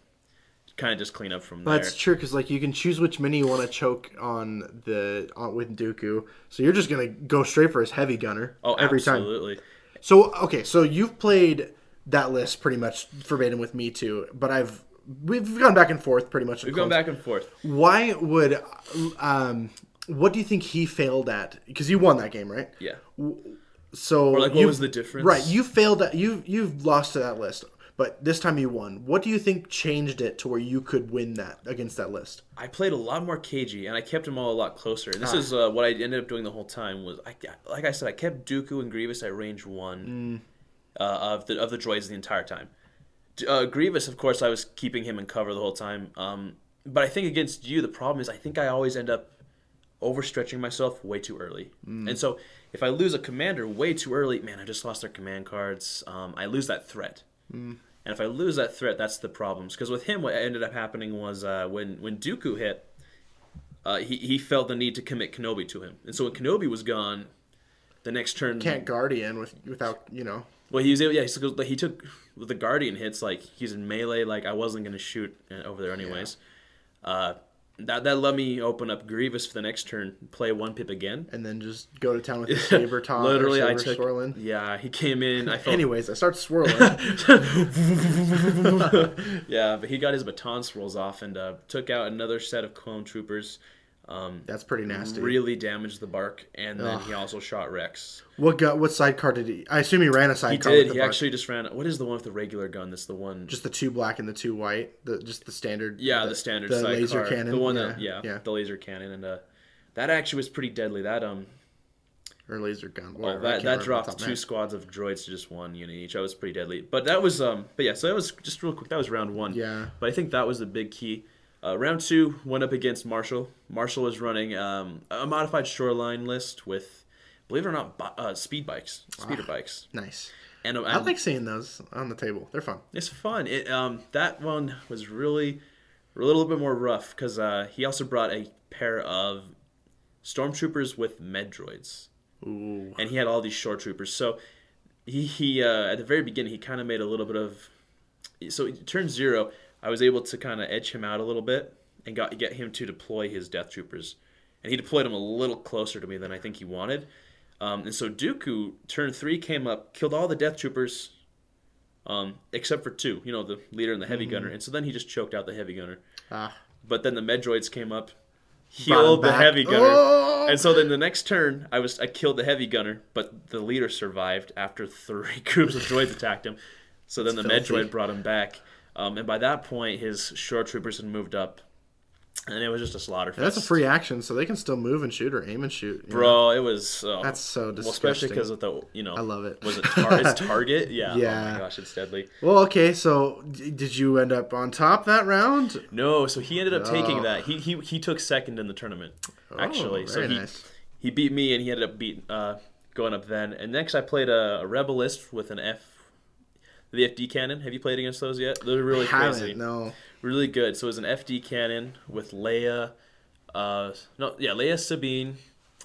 kind of just clean up from there. That's true because like you can choose which mini you want to choke on the on, with Dooku. So you're just gonna go straight for his heavy gunner oh, every time. absolutely. So okay, so you've played that list pretty much verbatim with me too, but I've we've gone back and forth pretty much. We've gone back and forth. Why would um what do you think he failed at? Because you won that game, right? Yeah. So Or like, what was the difference? Right, you failed at you you've lost to that list, but this time you won. What do you think changed it to where you could win that against that list? I played a lot more KG, and I kept them all a lot closer. Ah. And this is uh, what I ended up doing the whole time. Was I, like I said, I kept Dooku and Grievous at range one Mm. Uh, of the of the droids the entire time. Uh, Grievous, of course, I was keeping him in cover the whole time. Um, but I think against you, the problem is I think I always end up overstretching myself way too early. Mm. And so if I lose a commander way too early, man, I just lost their command cards. Um, I lose that threat. Mm. And if I lose that threat, that's the problems. Because with him, what ended up happening was uh, when when Dooku hit, uh, he he felt the need to commit Kenobi to him, and so when Kenobi was gone, the next turn Can't guardian with without you know. Well, he was able, yeah. He took, he took with the Guardian hits like he's in melee. Like I wasn't gonna shoot uh, over there anyways. Uh, that that let me open up Grievous for the next turn, play one pip again. and then just go to town with the (laughs) saber. Literally, or I took. swirling. Yeah, he came in. I (laughs) felt Anyways, I start swirling. (laughs) yeah, but he got his baton swirls off and uh, took out another set of clone troopers. Um, That's pretty nasty. really damaged the BARC, and then he also shot Rex. What gun? What sidecar did he? I assume he ran a sidecar. He did. the He BARC. actually just ran. What is the one with the regular gun? That's the one. just the two black and the two white. The just the standard. Yeah, the, standard the sidecar, laser cannon. the one yeah, that yeah, yeah, the laser cannon, and uh, that actually was pretty deadly. That um, or laser gun. well, whatever, I that that dropped the two squads of droids to just one unit each. That was pretty deadly. But that was um, but yeah, so that was just real quick. That was round one. Yeah. But I think that was the big key. Uh, round two went up against Marshall. Marshall was running um, a modified shoreline list with, believe it or not, uh, speed bikes, speeder bikes, Nice. and, um, I like seeing those on the table. They're fun. it's fun. It um, that one was really a little bit more rough because uh, he also brought a pair of stormtroopers with med droids, Ooh. and he had all these shore troopers. So he he uh, at the very beginning he kind of made a little bit of so turn zero. I was able to kind of edge him out a little bit and got get him to deploy his death troopers, and he deployed them a little closer to me than I think he wanted. Um, and so Dooku turn three came up, killed all the death troopers, um, except for two. You know the leader and the heavy gunner, and so then he just choked out the heavy gunner. Ah. But then the Medroids came up, healed the heavy gunner, Oh! and so then the next turn I was I killed the heavy gunner, but the leader survived after three (laughs) groups of droids attacked him. So then That's the filthy. Medroid brought him back, um, and by that point his shore troopers had moved up, and it was just a slaughter. That's a free action, so they can still move and shoot or aim and shoot. you know? Bro, it was uh, That's so disgusting. well, especially because of the you know I love it. was it tar- it's (laughs) Target? Yeah. Yeah. Oh my gosh, it's deadly. Well, okay. So, d- did you end up on top that round? No, so he ended up taking Oh. that. He he he took second in the tournament. Actually, Oh, so he nice. he beat me and he ended up beat uh, going up then. And next I played a, a rebel list with an F. The FD cannon. Have you played against those yet? They're really crazy. Haven't no. Really good. So it was an FD cannon with Leia. Uh, no, yeah, Leia, Sabine,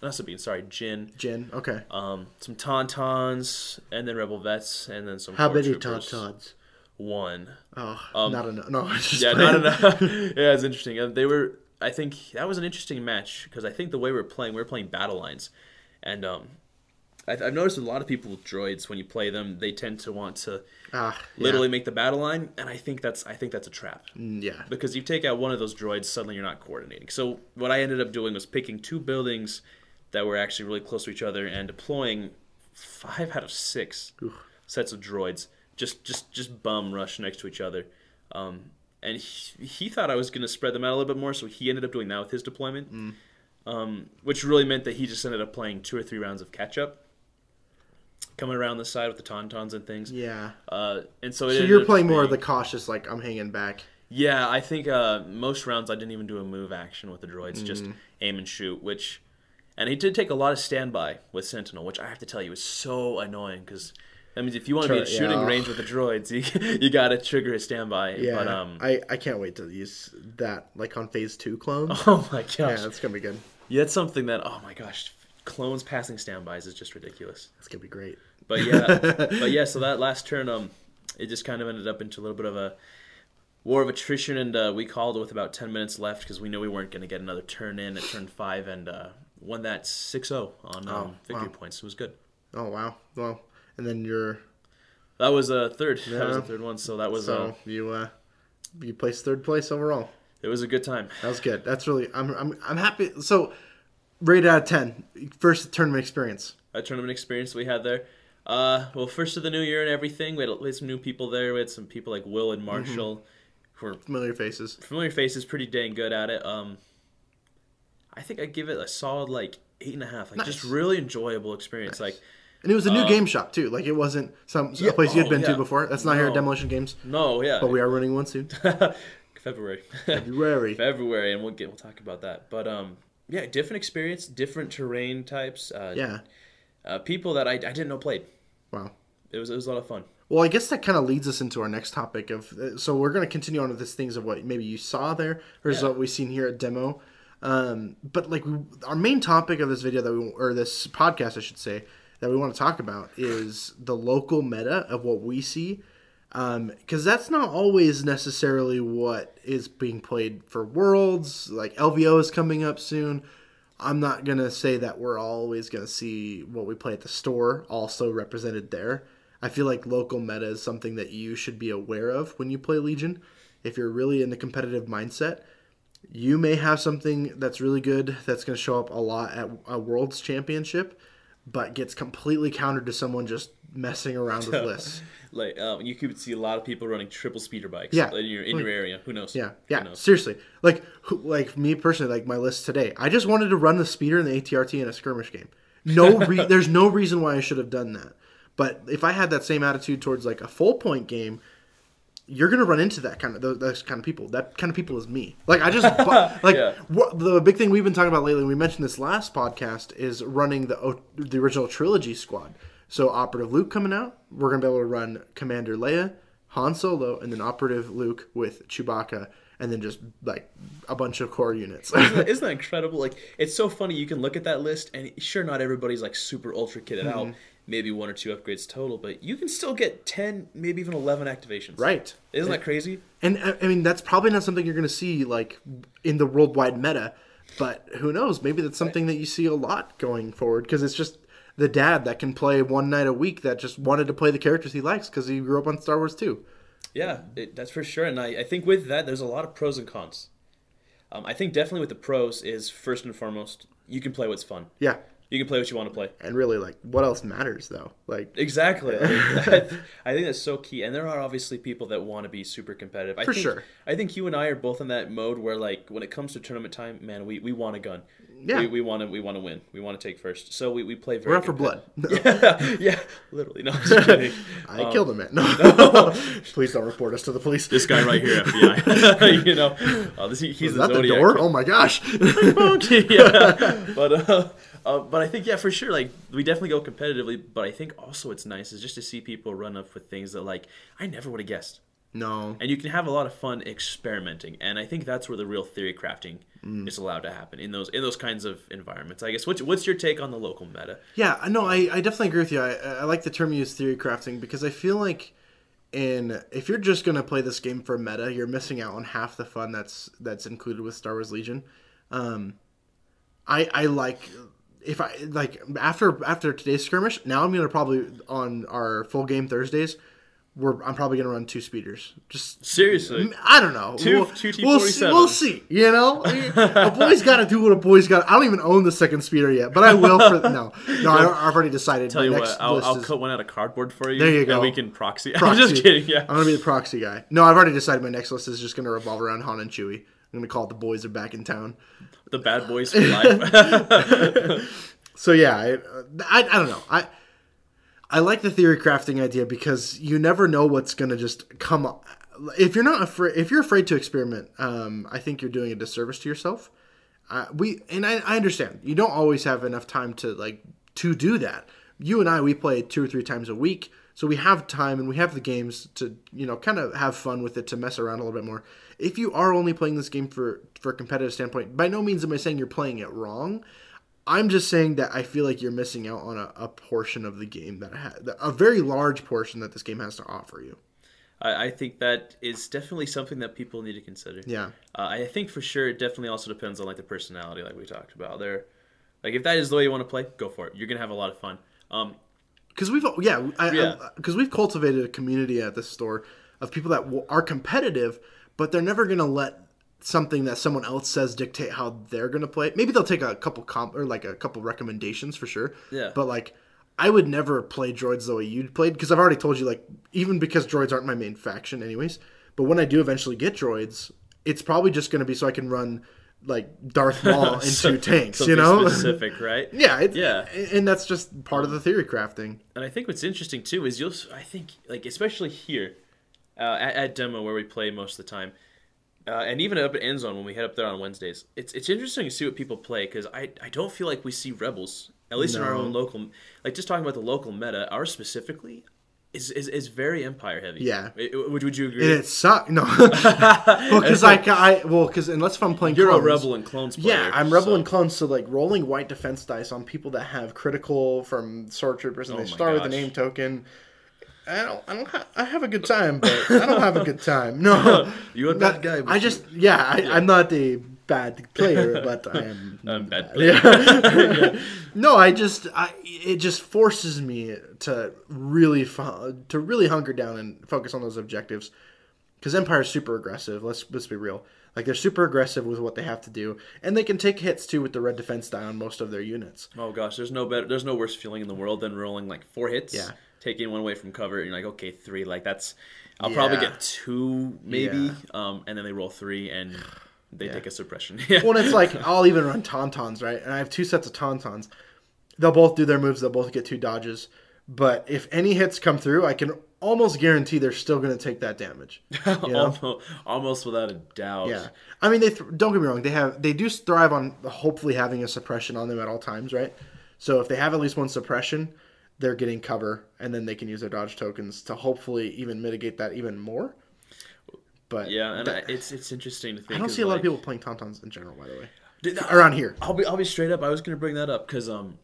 not Sabine. Sorry, Jyn. Jyn. Okay. Um, some tauntauns, and then rebel vets, and then some. How many troopers. tauntaun's? One. Oh, Um, not enough. No, (laughs) just yeah, playing. not enough. (laughs) (laughs) yeah, it's interesting. Uh, they were. I think that was an interesting match because I think the way we are playing, we were playing battle lines, and um, I've, I've noticed a lot of people with droids when you play them, they tend to want to yeah. literally make the battle line, and I think that's I think that's a trap Mm, Yeah. because you take out one of those droids, suddenly you're not coordinating. So what I ended up doing was picking two buildings that were actually really close to each other and deploying five out of six sets of droids, just just just bum rush next to each other. Um, and he, he thought I was going to spread them out a little bit more, so he ended up doing that with his deployment, um, which really meant that he just ended up playing two or three rounds of catch up, coming around the side with the tauntauns and things. Yeah. Uh, and so, it So you're playing more of the cautious, like I'm hanging back. yeah, I think uh, most rounds I didn't even do a move action with the droids, just Mm. aim and shoot. Which, and he did take a lot of standby with Sentinel, which I have to tell you is so annoying because that means if you want to be in Sure, shooting yeah. range with the droids, (laughs) you you got to trigger his standby. Yeah. But um, I I can't wait to use that like on phase two clones. (laughs) oh my gosh, yeah, yeah, that's gonna be good. Yeah, that's something that oh my gosh, clones passing standbys is just ridiculous. That's gonna be great. But yeah, (laughs) but yeah. So that last turn, um, it just kind of ended up into a little bit of a war of attrition, and uh, we called with about ten minutes left because we knew we weren't going to get another turn in at turn five, and uh, won that 6-0 on um, Oh, victory wow. points. It was good. Oh wow. Well, and then you're That was a third. (laughs) That was a third one. So that was so uh, you uh, you placed third place overall. it was a good time. That was good. That's really I'm I'm I'm happy. So rated out of ten. First tournament experience. A tournament experience we had there. Uh, well, first of the new year and everything, we had, we had some new people there. We had some people like Will and Marshall, who were Familiar faces. familiar faces, pretty dang good at it. Um, I think I give it a solid like eight and a half. Like just really enjoyable experience. Like And it was a new Um, game shop too. Like it wasn't some Yeah, place you had oh, been to before. That's not here at Demolition Games, no, yeah, but we are running one soon. (laughs) February. February. (laughs) February, and we'll get we'll talk about that. But um, yeah, different experience, different terrain types. Uh, Yeah. uh, people that I, I didn't know played. Wow. It was it was a lot of fun. Well, I guess that kind of leads us into our next topic of. uh, So we're going to continue on with this things of what maybe you saw there versus Yeah. what we've seen here at demo. Um, but like we, our main topic of this video that we or this podcast, I should say, that we want to talk about is the local meta of what we see, Um, because that's not always necessarily what is being played for Worlds. Like LVO is coming up soon. I'm not gonna say that we're always gonna see what we play at the store also represented there. I feel like local meta is something that you should be aware of when you play Legion. If you're really in the competitive mindset, you may have something that's really good that's going to show up a lot at a World's Championship, but gets completely countered to someone just messing around with (laughs) lists. Like um, you could see a lot of people running triple speeder bikes. Yeah. in your in your area. Who knows? Yeah, yeah, knows? seriously. Like, who- like me personally, like my list today. I just wanted to run the speeder and the ATRT in a skirmish game. No, (laughs) re- there's no reason why I should have done that. But if I had that same attitude towards like a full point game, you're gonna run into that kind of those, those kind of people. That kind of people is me. Like I just (laughs) like Yeah. what, the big thing we've been talking about lately. We mentioned this last podcast is running the O- the original trilogy squad. So operative Luke coming out, we're gonna be able to run Commander Leia, Han Solo, and then operative Luke with Chewbacca, and then just like a bunch of core units. Isn't that- (laughs) isn't that incredible? Like it's so funny. You can look at that list, and sure, not everybody's like super ultra kitted Mm-hmm. out. Maybe one or two upgrades total, but you can still get ten, maybe even eleven activations. right. Isn't that crazy? And I I mean, that's probably not something you're going to see like in the worldwide meta, but who knows? Maybe that's something that you see a lot going forward because it's just the dad that can play one night a week that just wanted to play the characters he likes because he grew up on Star Wars too. Yeah, it, that's for sure. And I, I think with that, there's a lot of pros and cons. Um, I think definitely with the pros is first and foremost, you can play what's fun. Yeah, You can play what you want to play. and really, like, what else matters though? Like, Exactly. (laughs) I, I think that's so key. And there are obviously people that want to be super competitive. I For think, sure. I think you and I are both in that mode where, like, when it comes to tournament time, man, we, we want a gun. Yeah. We, we want to we want to win. We want to take first. So we, we play very. we're out for blood. competitive. (laughs) yeah, literally. No, just (laughs) kidding. I Um, killed a man. No, please don't report us to the police. This guy right here, FBI. you know, uh, this, he's Is the that the door? Oh my gosh! yeah, but uh, uh, but I think yeah, for sure, like we definitely go competitively. But I think also it's nice is just to see people run up with things that like I never would have guessed, no, and you can have a lot of fun experimenting. And I think that's where the real theory crafting Mm. is allowed to happen in those in those kinds of environments. I guess what's what's your take on the local meta? Yeah, no, I, I definitely agree with you. I, I like the term you use, theory crafting, because I feel like in if you're just gonna play this game for meta, you're missing out on half the fun that's that's included with Star Wars Legion. Um, I I like if I like after after today's skirmish. Now I'm gonna probably on our full game Thursdays. We're, I'm probably gonna run two speeders. Just Seriously, I don't know. Two- we'll, two we'll see, we'll see. You know, (laughs) a boy's got to do what a boy's got. I don't even own the second speeder yet, but I will. For no, no, I, I've already decided. tell you next what, I'll, I'll is cut one out of cardboard for you. There you go. we can proxy. (laughs) I'm just kidding. Yeah. I'm gonna be the proxy guy. No, I've already decided my next list is just gonna revolve around Han and Chewie. I'm gonna call it the boys are back in town. the bad boys for life. (laughs) So yeah, I, I, I don't know. I I like the theory crafting idea because you never know what's gonna just come up. If you're not afraid, if you're afraid to experiment, um, I think you're doing a disservice to yourself. Uh, we and I, I understand you don't always have enough time to like to do that. You and I we play two or three times a week, so we have time and we have the games to you know kind of have fun with it to mess around a little bit more. If you are only playing this game for for a competitive standpoint, by no means am I saying you're playing it wrong. I'm just saying that I feel like you're missing out on a, a portion of the game that ha- a very large portion that this game has to offer you. I, I think that is definitely something that people need to consider. Yeah. Uh, I think for sure it definitely also depends on like the personality, like we talked about. There, like if that is the way you want to play, go for it. You're gonna have a lot of fun. Um, because we've yeah I, Yeah. because we've cultivated a community at this store of people that w- are competitive, but they're never gonna let something that someone else says dictate how they're gonna play. Maybe they'll take a couple comp or like a couple recommendations for sure. Yeah. But like, I would never play droids the way you played because I've already told you like even because droids aren't my main faction anyways. But when I do eventually get droids, it's probably just gonna be so I can run like Darth (laughs) Maul into So- tanks. You know. specific, right? (laughs) yeah. It's, Yeah. And that's just part of the theory crafting. And I think what's interesting too is you'll, I think, like especially here uh, at, at demo where we play most of the time, uh, and even up at End Zone when we head up there on Wednesdays, it's it's interesting to see what people play because I I don't feel like we see rebels at least in our own local, like just talking about the local meta, ours specifically. Is, is, is very empire heavy. Yeah. Would, would you agree? And it sucks. No, (laughs) well, because I, ca- I, well, because unless if I'm playing, You're a rebel and clones player. Yeah, I'm rebel so- and clones. So like rolling white defense dice on people that have critical from shore troopers, and Oh they start with a gosh. name token. I don't, I don't, ha- I have a good time, but I don't have a good time. No, (laughs) you're a bad guy, I just, yeah, I, I'm not a bad player, (laughs) but I am. I'm bad. (laughs) Yeah. no, I just, I, it just forces me to really, fo- to really hunker down and focus on those objectives. Because Empire's super aggressive. Let's let's be real. Like they're super aggressive with what they have to do, and they can take hits too with the red defense die on most of their units. Oh gosh, there's no better, there's no worse feeling in the world than rolling like four hits, Yeah. Taking one away from cover, and you're like, okay, three, like that's, I'll probably get two maybe, Yeah. um, and then they roll three and (sighs) they take a suppression. yeah, Well, it's like (laughs) I'll even run tauntauns, right? And I have two sets of tauntauns. They'll both do their moves. They'll both get two dodges. But if any hits come through, I can almost guarantee they're still going to take that damage. (laughs) You know? almost, almost without a doubt. Yeah, I mean, they th- don't get me wrong. They have they do thrive on hopefully having a suppression on them at all times, right? So if they have at least one suppression, they're getting cover, and then they can use their dodge tokens to hopefully even mitigate that even more. But yeah, and I, it's it's interesting to think. I don't see a lot of people playing tauntauns in general, by the way, Dude, around here. I'll be I'll be straight up. I was gonna bring that up because um,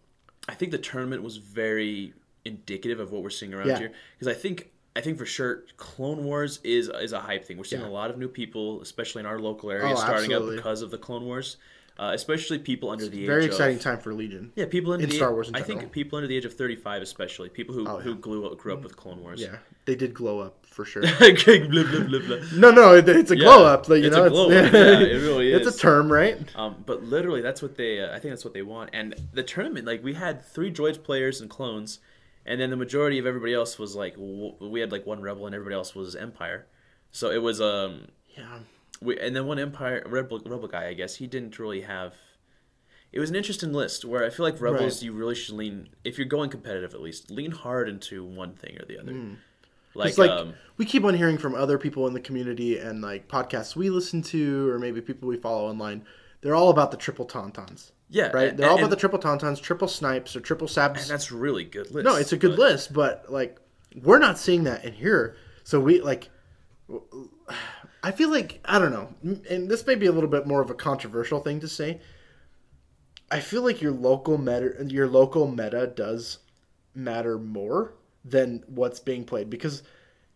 I think the tournament was very indicative of what we're seeing around Yeah. here. Because I think I think for sure, Clone Wars is is a hype thing. We're seeing Yeah. a lot of new people, especially in our local area, Oh, starting absolutely. up because of the Clone Wars. Uh, especially people under the Very age exciting of time for Legion. yeah people under in the Star Wars in I think people under the age of thirty five, especially people who Oh, yeah. who grew up, grew up with Clone Wars. Yeah, they did glow up for sure. (laughs) blah, blah, blah, no, no, it, it's a Yeah, glow up. Like, you it's know, a glow up, (laughs) yeah, it really is. It's a term, right? Um, but literally, that's what they. Uh, I think that's what they want. And the tournament, like we had three droids players and clones, and then the majority of everybody else was like w- we had like one rebel, and everybody else was Empire. So it was um, Yeah. We, and then one Empire rebel rebel guy, I guess he didn't really have. It was an interesting list where I feel like rebels Right. you really should lean if you're going competitive at least lean hard into one thing or the other. Like, like um, we keep on hearing from other people in the community and like podcasts we listen to, or maybe people we follow online. They're all about the triple tauntauns, yeah, right? and- They're all and- about the triple tauntauns, triple snipes, or triple and sabs. that's really good list. No, it's a good but- list, but like we're not seeing that in here. So we like. I feel like I don't know, and this may be a little bit more of a controversial thing to say. I feel like your local meta, your local meta does matter more than what's being played because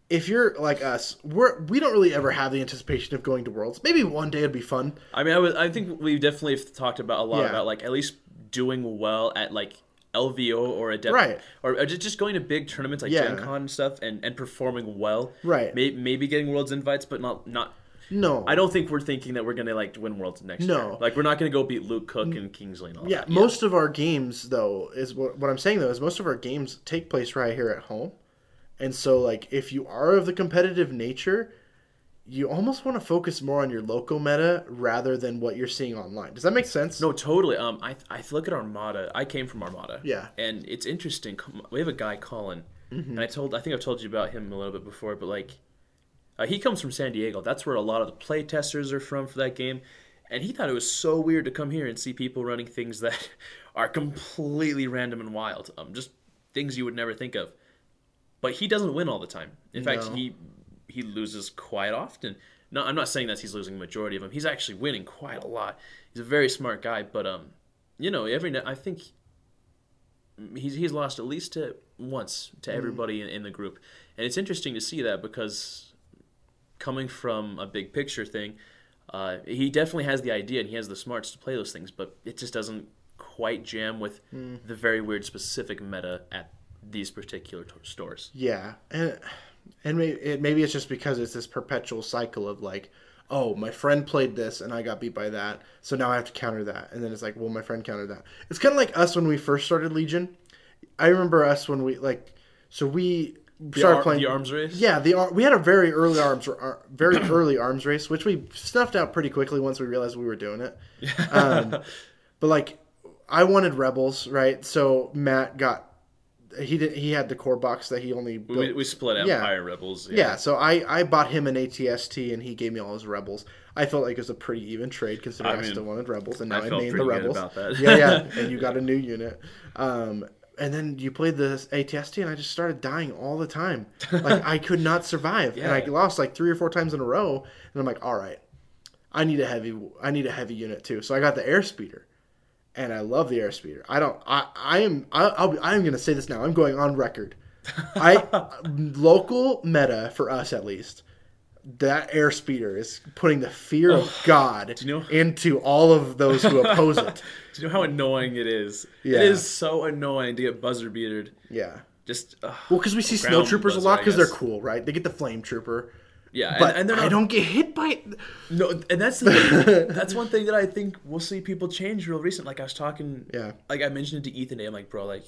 if you're like us, we're we don't really ever have the anticipation of going to worlds. Maybe one day it'd be fun. I mean, I was. I think we definitely have talked about a lot Yeah. about like at least doing well at like LVO or a Adept, Right. Or, just going to big tournaments like Yeah. Gen Con and stuff, and, and performing well, Right. May, maybe getting worlds invites, but not not. No, I don't think we're thinking that we're gonna like win worlds next No. year. Like we're not gonna go beat Luke Cook and Kingsley and all Yeah, that. most of our games though is what, what I'm saying though is most of our games take place right here at home, and so like if you are of the competitive nature, you almost want to focus more on your local meta rather than what you're seeing online. Does that make sense? No, totally. Um, I I look at Armada. I came from Armada. Yeah. and it's interesting. We have a guy, Colin, Mm-hmm. and I told I think I've told you about him a little bit before, but like, uh, he comes from San Diego. That's where a lot of the play testers are from for that game, and he thought it was so weird to come here and see people running things that (laughs) are completely random and wild. Um, just things you would never think of. But he doesn't win all the time. In fact, he he loses quite often. No, I'm not saying that he's losing the majority of them. He's actually winning quite a lot. He's a very smart guy, but um, you know, every na- I think he's he's lost at least to once to everybody in, in the group, and it's interesting to see that because coming from a big picture thing, uh, he definitely has the idea and he has the smarts to play those things, but it just doesn't quite jam with the very weird specific meta at these particular t- stores. Yeah, and and maybe, it, maybe it's just because it's this perpetual cycle of like, oh, my friend played this and I got beat by that, so now I have to counter that, and then it's like, well, my friend countered that. It's kind of like us when we first started Legion. I remember us when we like, so we The, started ar- playing the arms race. Yeah, the ar- we had a very early arms ar- very early arms race, which we snuffed out pretty quickly once we realized we were doing it. (laughs) Um, but like, I wanted rebels, right? So Matt got he did he had the core box that he only built. We, we split Yeah. Empire Rebels. yeah, so I I bought him an ATST and he gave me all his rebels. I felt like it was a pretty even trade considering I I, still wanted rebels, and now I I, named the rebels. yeah, yeah, (laughs) and you got a new unit. Um, and then you played the ATST, and I just started dying all the time. Like I could not survive, and I (laughs) lost like three or four times in a row. And I'm like, all right, I need a heavy, I need a heavy unit too. So I got the airspeeder, and I love the airspeeder. I don't, I, I am, I, I'll, be- I'm going to say this now. I'm going on record. I (laughs) local meta for us at least. That airspeeder is putting the fear of oh, God you know- into all of those who oppose it. (laughs) Do you know how annoying it is? Yeah. It is so annoying to get buzzer beatered. Yeah. Just ugh. Well, because we see snow troopers a lot because they're cool, right? They get the flame trooper, yeah, but and, and they're I don't get hit by. No, and that's the (laughs) that's one thing that I think we'll see people change real recent. Like I was talking, Yeah. like I mentioned it to Ethan. I'm like, bro, like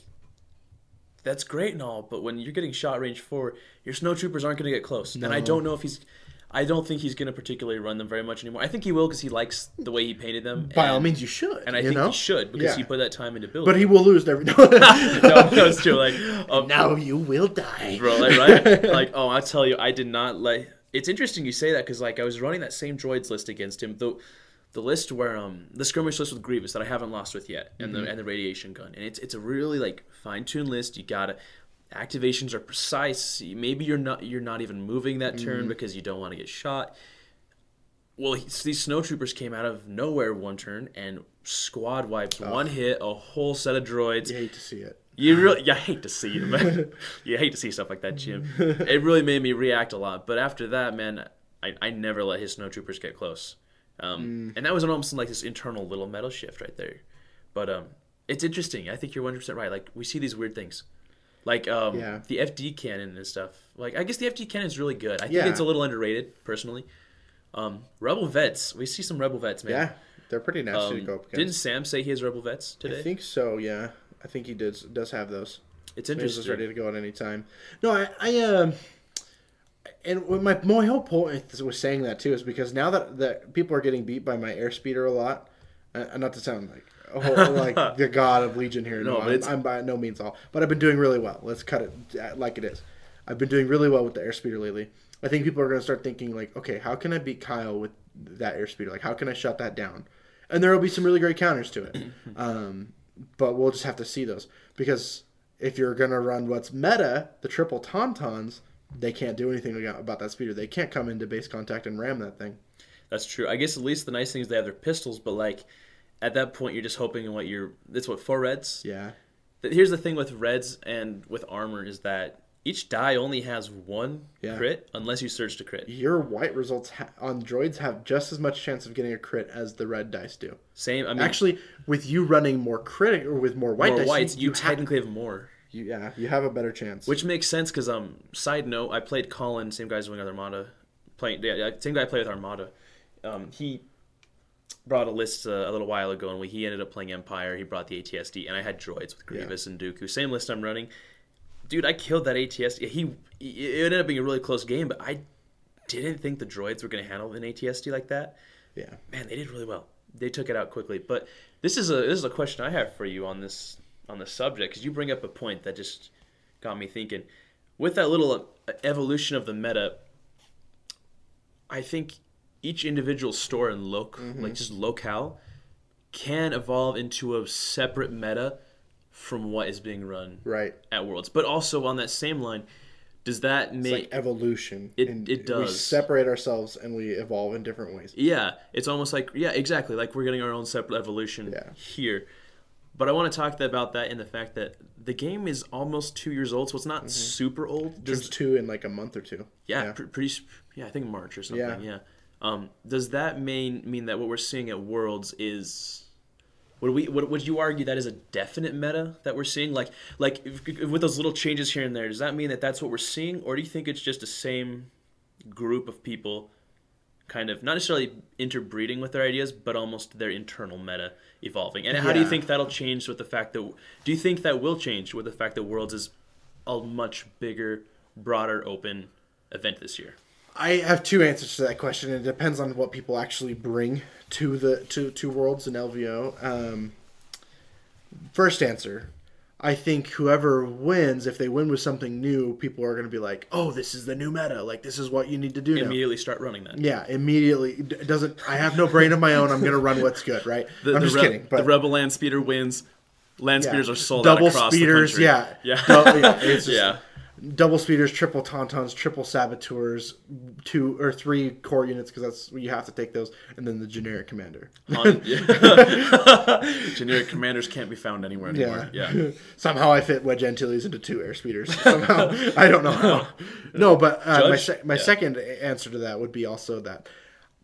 that's great and all, but when you're getting shot range four, your snowtroopers aren't going to get close. And I don't know if he's. I don't think he's going to particularly run them very much anymore. I think he will because he likes the way he painted them. By and, all means, you should. and I think know? he should because Yeah. he put that time into building. But he will lose every. (laughs) (laughs) no, that's true. Like, um, now you will die. bro. Like, right? Like, oh, I tell you, I did not like. It's interesting you say that because like I was running that same droids list against him, though. The list where um the skirmish list with Grievous that I haven't lost with yet, and Mm-hmm. the and the radiation gun, and it's it's a really like fine tuned list. You gotta activations are precise. Maybe you're not you're not even moving that Mm-hmm. turn because you don't want to get shot. Well, he, these snowtroopers came out of nowhere one turn and squad wiped one hit a whole set of droids. You hate to see it. You really, you hate to see it, man. (laughs) you hate to see stuff like that, Jim. (laughs) It really made me react a lot. But after that, man, I, I never let his snowtroopers get close. Um, And that was almost like this internal little metal shift right there. But um, it's interesting. I think you're 100% right. Like, we see these weird things. Like um, Yeah. the FD cannon and stuff. Like, I guess the FD cannon is really good. I think Yeah. it's a little underrated, personally. Um, Rebel Vets. We see some Rebel Vets, man. Yeah, they're pretty nasty Um, to go up against. didn't. Sam say he has Rebel Vets today? I think so. Yeah, I think he does does have those. it's He's interesting. just ready to go at any time. No, I, I um, and my my whole point was saying that too is because now that that people are getting beat by my airspeeder a lot, uh, and not to sound like a whole, (laughs) like the god of Legion here. No, No, but I'm, it's- I'm by no means all, but I've been doing really well. Let's cut it uh, like it is. I've been doing really well with the airspeeder lately. I think people are going to start thinking like, okay, how can I beat Kyle with that airspeeder? Like, how can I shut that down? And there will be some really great counters to it. (clears throat) um, but we'll just have to see those because if you're gonna run what's meta, the triple tauntauns, they can't do anything about that speeder. They can't come into base contact and ram that thing. That's true. I guess at least the nice thing is they have their pistols, but like at that point you're just hoping in what you're. That's what four reds. Yeah, Here's the thing with reds and with armor is that each die only has one Yeah. crit unless you search to crit. your white results ha- on droids have just as much chance of getting a crit as the red dice do. Same. I mean, Actually, with you running more crit or with more white more dice, whites, you, you, technically have more. you, yeah, you have a better chance. Which makes sense because um, side note, I played Colin, same guy's doing Armada, playing yeah, yeah, same guy I played with Armada. Um, he brought a list uh, a little while ago, and we, he ended up playing Empire. He brought the ATST, and I had droids with Grievous and Dooku. Same list I'm running. Dude, I killed that ATST. He it ended up being a really close game, but I didn't think the droids were going to handle an ATST like that. yeah, Man, they did really well. They took it out quickly. But this is a this is a question I have for you on this on the subject because you bring up a point that just got me thinking. With that little uh, evolution of the meta, I think each individual store and loc like just locale can evolve into a separate meta from what is being run right. at Worlds. But also on that same line, does that It's make like evolution. It- and it We does. separate ourselves and we evolve in different ways. Yeah, it's almost like yeah, exactly. Like we're getting our own separate evolution Yeah. here. But I want to talk about that in the fact that the game is almost two years old, so it's not super old. Does, There's two in like a month or two. yeah, Pre- pretty. Yeah, I think March or something. Yeah. Yeah. Um, does that mean mean that what we're seeing at Worlds is Would we? Would, would you argue that is a definite meta that we're seeing? Like, like if, if with those little changes here and there, does that mean that that's what we're seeing, or do you think it's just the same group of people, kind of not necessarily interbreeding with their ideas, but almost their internal meta evolving? And how do you think that'll change with the fact that? Do you think that will change with the fact that Worlds is a much bigger, broader, open event this year? I have two answers to that question. It depends on what people actually bring to the to to Worlds and LVO. Um, first answer, I think whoever wins, if they win with something new, people are going to be like, "Oh, this is the new meta. Like this is what you need to do now." Immediately start running that. Yeah, immediately. It doesn't. I have no brain of my own. I'm going to run what's good, right? The, I'm the just Re- kidding. But the Rebel Land Speeder wins. Land yeah. speeders are sold double out across speeders. the country. Yeah, yeah, Dou- yeah, it's (laughs) just- yeah. Double speeders, triple tauntauns, triple saboteurs, two or three core units because that's you have to take those, and then the generic commander. On- (laughs) yeah. (laughs) Generic commanders can't be found anywhere anymore. Yeah. Yeah. (laughs) Somehow I fit Wedge Antilles into two air speeders. Somehow I don't know how. No, but uh, my se- my Yeah. second answer to that would be also that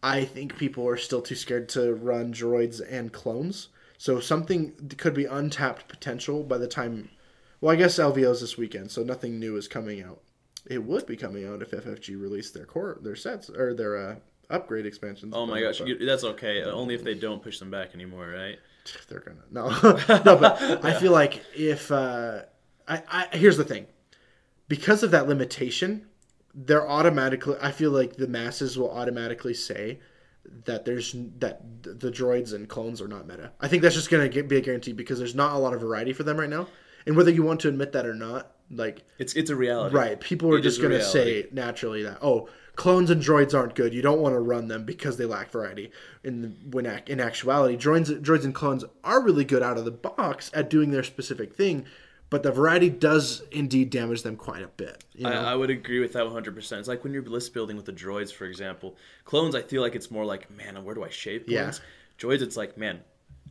I think people are still too scared to run droids and clones. So something could be untapped potential by the time. Well, I guess LVO's this weekend, so nothing new is coming out. It would be coming out if FFG released their core, their sets or their uh, upgrade expansions. Oh my But- gosh, you- that's okay. Only if they don't push them back anymore, right? (sighs) they're gonna no (laughs) no but i feel like if uh I, I here's the thing because of that limitation they're automatically i feel like the masses will automatically say that there's that the droids and clones are not meta i think that's just gonna get, be a guarantee because there's not a lot of variety for them right now and whether you want to admit that or not like It's it's a reality. Right. People are It just going to reality. say naturally that oh, clones and droids aren't good. You don't want to run them because they lack variety. In the, when ac- in actuality, droids droids and clones are really good out of the box at doing their specific thing, but the variety does indeed damage them quite a bit. You know? I, I would agree with that 100%. It's like when you're list building with the droids, for example. Clones, I feel like it's more like, man, where do I shape? points? Yeah. Droids, it's like, man,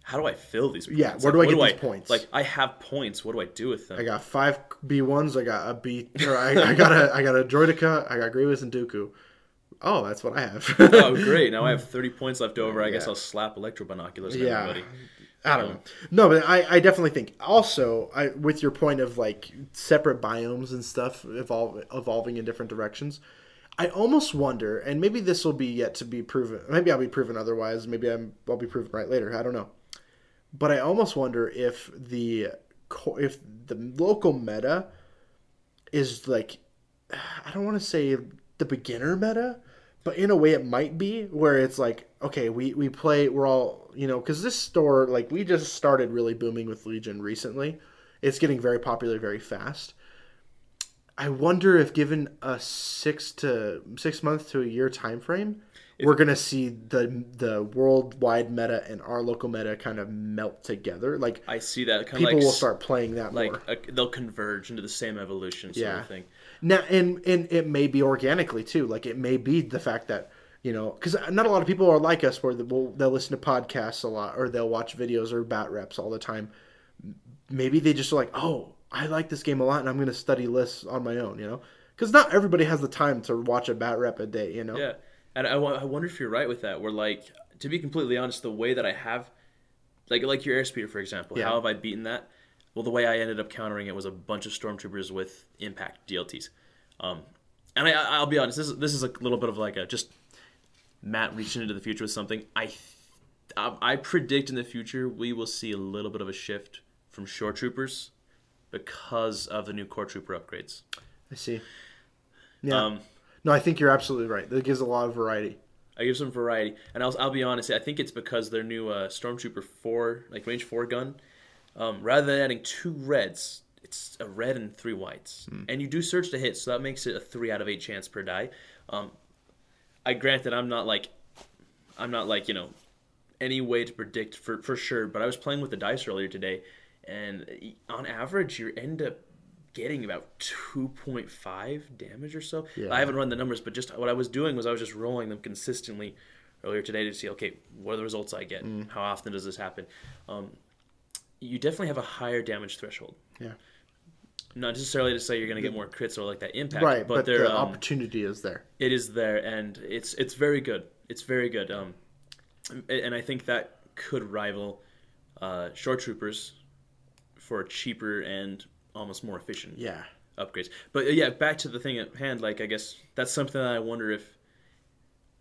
how do I fill these points? Yeah, where Like, do I get these points? Like, I have points. What do I do with them? I got five B ones. I got a B. Or I, I got a I got a droideka. I got Grievous and Dooku. Oh, that's what I have. oh, great. Now I have 30 (laughs) points left over. I guess I'll slap electro binoculars on Yeah. everybody. I don't um, know. No, but I, I definitely think also I with your point of like separate biomes and stuff evolve, evolving in different directions. I almost wonder, and maybe this will be yet to be proven. Maybe I'll be proven otherwise. Maybe I'm, I'll be proven right later. I don't know. But I almost wonder if the if the local meta is like I don't want to say the beginner meta, but in a way it might be where it's like okay, we we play we're all, you know, cuz this store like we just started really booming with Legion recently. It's getting very popular very fast. I wonder if given a 6 to 6 month to a year time frame, we're going to see the the worldwide meta and our local meta kind of melt together. Like I see that kind of people like, will start playing that like more. uh, they'll converge into the same evolution sort Yeah. of thing. Now, and and it may be organically too. Like it may be the fact that you know, because not a lot of people are like us, where they'll, they'll listen to podcasts a lot, or they'll watch videos or bat reps all the time. Maybe they just are like, oh, I like this game a lot, and I'm going to study lists on my own. You know, because not everybody has the time to watch a bat rep a day. You know, Yeah, and I, I wonder if you're right with that. Where like, to be completely honest, the way that I have, like like your airspeeder for example, Yeah. how have I beaten that? Well, the way I ended up countering it was a bunch of stormtroopers with impact DLTs. Um, and I, I'll be honest, this is this is a little bit of like a just Matt reaching into the future with something. I I I predict in the future we will see a little bit of a shift from shore troopers because of the new core trooper upgrades. I see. Yeah, Um, no, I think you're absolutely right. That gives a lot of variety. I give some variety, and I'll, I'll be honest. I think it's because their new uh, Stormtrooper four, like range four gun, um, rather than adding two reds, it's a red and three whites, and you do search to hit, so that makes it a three out of eight chance per die. Um, I grant that I'm not like, I'm not like you know, any way to predict for for sure. But I was playing with the dice earlier today, and on average, you end up getting about 2.5 damage or so. Yeah. I haven't run the numbers, but just what I was doing was I was just rolling them consistently earlier today to see, okay, what are the results I get? Mm. How often does this happen? Um, you definitely have a higher damage threshold. Yeah, Not necessarily to say you're going to get more crits or like that impact, right. but, But, there, the um, opportunity is there. it is there, and it's it's very good. It's very good. Um, and I think that could rival uh, shore troopers for a cheaper and almost more efficient Yeah. upgrades. But yeah, back to the thing at hand. Like I guess that's something that I wonder if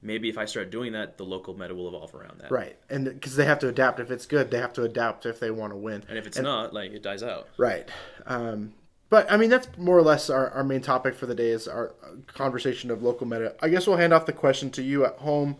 maybe if I start doing that, the local meta will evolve around that. Right. And because they have to adapt. If it's good, they have to adapt if they want to win. And if it's not, like it dies out. Right. Um, but I mean, that's more or less our, our main topic for the day is our uh, conversation of local meta. I guess we'll hand off the question to you at home.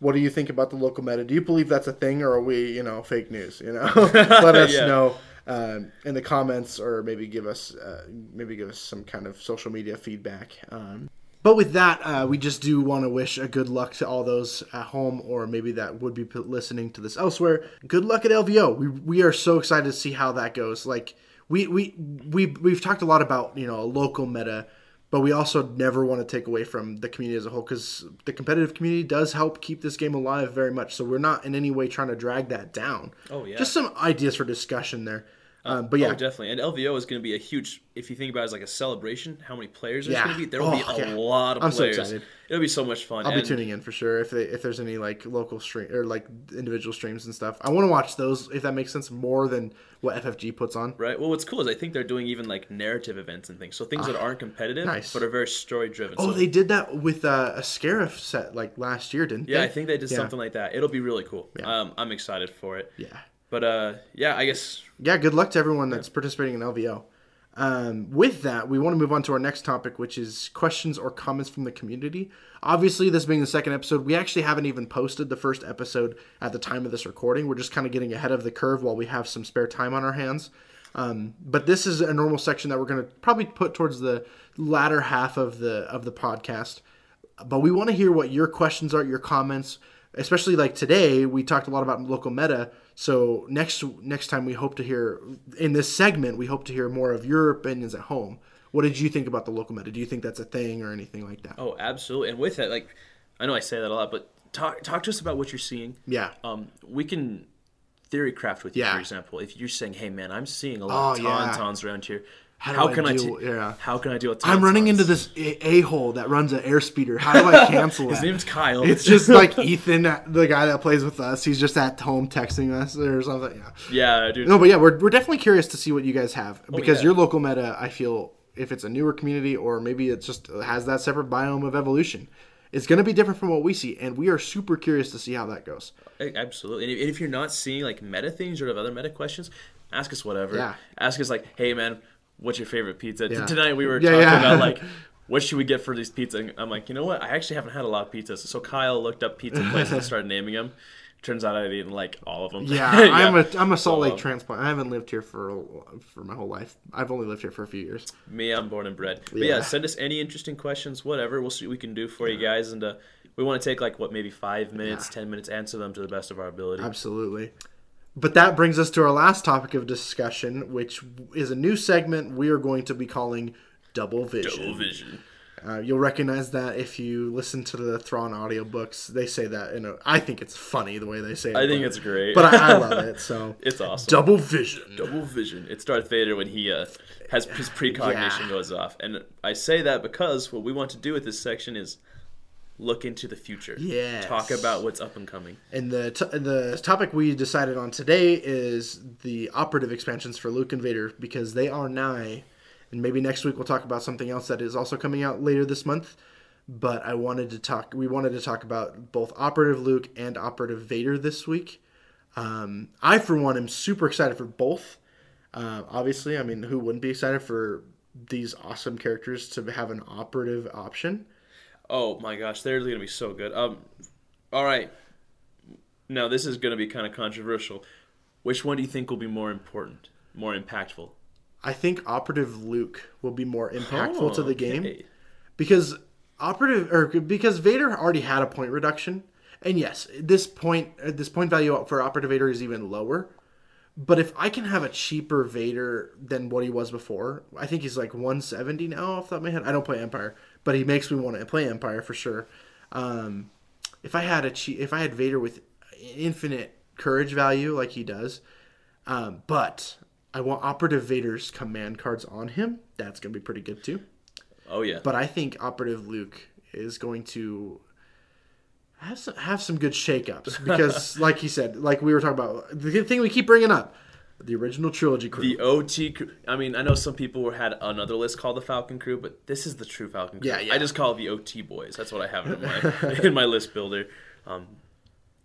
What do you think about the local meta? Do you believe that's a thing, or are we, you know, fake news? You know, (laughs) let us (laughs) Yeah. know um, in the comments, or maybe give us uh, maybe give us some kind of social media feedback. Um, but with that, uh, we just do want to wish a good luck to all those at home, or maybe that would be listening to this elsewhere. Good luck at LVO. We we are so excited to see how that goes. Like we we we we've talked a lot about you know a local meta, but we also never want to take away from the community as a whole because the competitive community does help keep this game alive very much. So we're not in any way trying to drag that down. Oh, yeah. just some ideas for discussion there. Um, but yeah, Oh, definitely. And LVO is going to be a huge. If you think about it as like a celebration, how many players there's Yeah. going to be? There will be Oh, a yeah. lot of I'm so players. excited. It'll be so much fun. I'll and, be tuning in for sure if they, if there's any like local stream or like individual streams and stuff. I want to watch those if that makes sense more than what FFG puts on. Right. Well, what's cool is I think they're doing even like narrative events and things. So things that aren't competitive, Ah, nice. but are very story driven. Oh, so, they did that with uh, a Scarif set like last year, didn't yeah, they? I think they did Yeah. something like that. It'll be really cool. Yeah. Um, I'm excited for it. Yeah. But uh, yeah, I guess Yeah, good luck to everyone that's participating in LVO. Um, with that, we want to move on to our next topic, which is questions or comments from the community. Obviously, this being the second episode, we actually haven't even posted the first episode at the time of this recording. We're just kind of getting ahead of the curve while we have some spare time on our hands. Um, but this is a normal section that we're going to probably put towards the latter half of the of the podcast. But we want to hear what your questions are, your comments, especially like today. We talked a lot about local meta. So next next time we hope to hear in this segment, we hope to hear more of your opinions at home. What did you think about the local meta? Do you think that's a thing or anything like that? oh, absolutely. And with that, like, I know I say that a lot, but talk talk to us about what you're seeing. Yeah. Um, we can theory craft with you, Yeah. for example. If you're saying, "Hey, man, I'm seeing a lot Oh, of yeah. around here. How How, I can I deal- t- yeah. How can I deal with? I'm running tauntauns?" into this a hole that runs an airspeeder. How do I (laughs) cancel His that? name's Kyle. It's just (laughs) like Ethan, the guy that plays with us. He's just at home texting us or something. Yeah. yeah, dude. No, but yeah, we're, we're definitely curious to see what you guys have oh, because yeah. your local meta, I feel, if it's a newer community or maybe it just uh, has that separate biome of evolution, it's going to be different from what we see, and we are super curious to see how that goes. Absolutely. And if you're not seeing like meta things or have other meta questions, ask us whatever. Yeah. Ask us like, hey man, what's your favorite pizza? Yeah. Tonight we were Yeah, talking yeah. about like (laughs) what should we get for these pizza? And I'm like, you know what? I actually haven't had a lot of pizzas. So Kyle looked up pizza places and (laughs) started naming them. Turns out I'd eaten like all of them. Yeah, (laughs) I'm a I'm a Salt Lake um, transplant. I haven't lived here for for my whole life. I've only lived here for a few years. Me, I'm born and bred. But Yeah. yeah, send us any interesting questions, whatever. We'll see what we can do for you guys, and uh, we want to take like what maybe five minutes, ten minutes, answer them to the best of our ability. Absolutely. But that brings us to our last topic of discussion, which is a new segment we are going to be calling Double Vision. Double vision. Uh, you'll recognize that if you listen to the Thrawn audiobooks. They say that, you know, I think it's funny the way they say it. I think but- it's great. But I, I love (laughs) it. So it's awesome. Double Vision. Double vision. It's Darth Vader when he uh, has his precognition Yeah. goes off, and I say that because what we want to do with this section is look into the future. Yeah. Talk about what's up and coming. And the t- the topic we decided on today is the operative expansions for Luke and Vader because they are nigh. And maybe next week we'll talk about something else that is also coming out later this month. But I wanted to talk. We wanted to talk about both operative Luke and operative Vader this week. Um, I, for one, am super excited for both. Uh, obviously, I mean, who wouldn't be excited for these awesome characters to have an operative option? Oh my gosh, they're gonna be so good. Um, all right. Now this is gonna be kind of controversial. Which one do you think will be more important, more impactful? I think operative Luke will be more impactful to the game. Okay. because operative or because Vader already had a point reduction, and yes, this point this point value for operative Vader is even lower. But if I can have a cheaper Vader than what he was before, I think he's like 170 now off the top of my head. I don't play Empire, but he makes me want to play Empire for sure. Um, if I had a if I had Vader with infinite courage value like he does, um, but I want operative Vader's command cards on him. That's gonna be pretty good too. Oh yeah. But I think Operative Luke is going to. have some have some good shakeups because, (laughs) like he said, like we were talking about, the thing we keep bringing up, the original trilogy crew. The OT crew. I mean, I know some people had another list called the Falcon Crew, but this is the true Falcon Crew. Yeah, yeah. I just call it the OT boys. That's what I have in my in my (laughs) list builder. Um,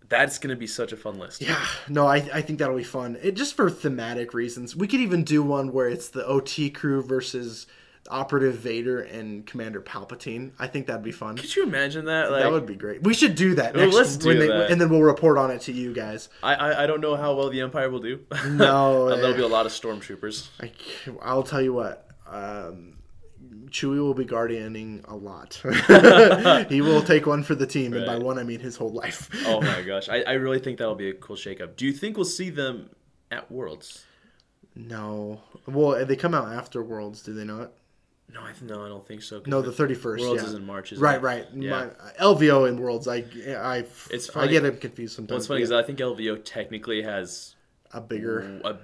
that's gonna be such a fun list. yeah, no, I, I think that'll be fun. It just for thematic reasons. We could even do one where it's the OT crew versus Operative Vader and Commander Palpatine. I think that'd be fun. Could you imagine that? Like, that would be great. We should do that Well, next let's do they, that. and then we'll report on it to you guys. I, I I don't know how well the Empire will do. (laughs) No, And there'll be a lot of stormtroopers. I, I'll tell you what. Um, Chewie will be guardianing a lot. (laughs) he will (laughs) take one for the team, and by one I mean his whole life. Oh my gosh, I, I really think that'll be a cool shakeup. Do you think we'll see them at Worlds? No, well they come out after Worlds, do they not? No, I no, I don't think so. No, the thirty first. Worlds yeah. is in March, isn't right, it? right. Yeah. My, LVO and Worlds, I, I, It's I get them confused sometimes. What's funny Yeah. is I think LVO technically has a bigger. a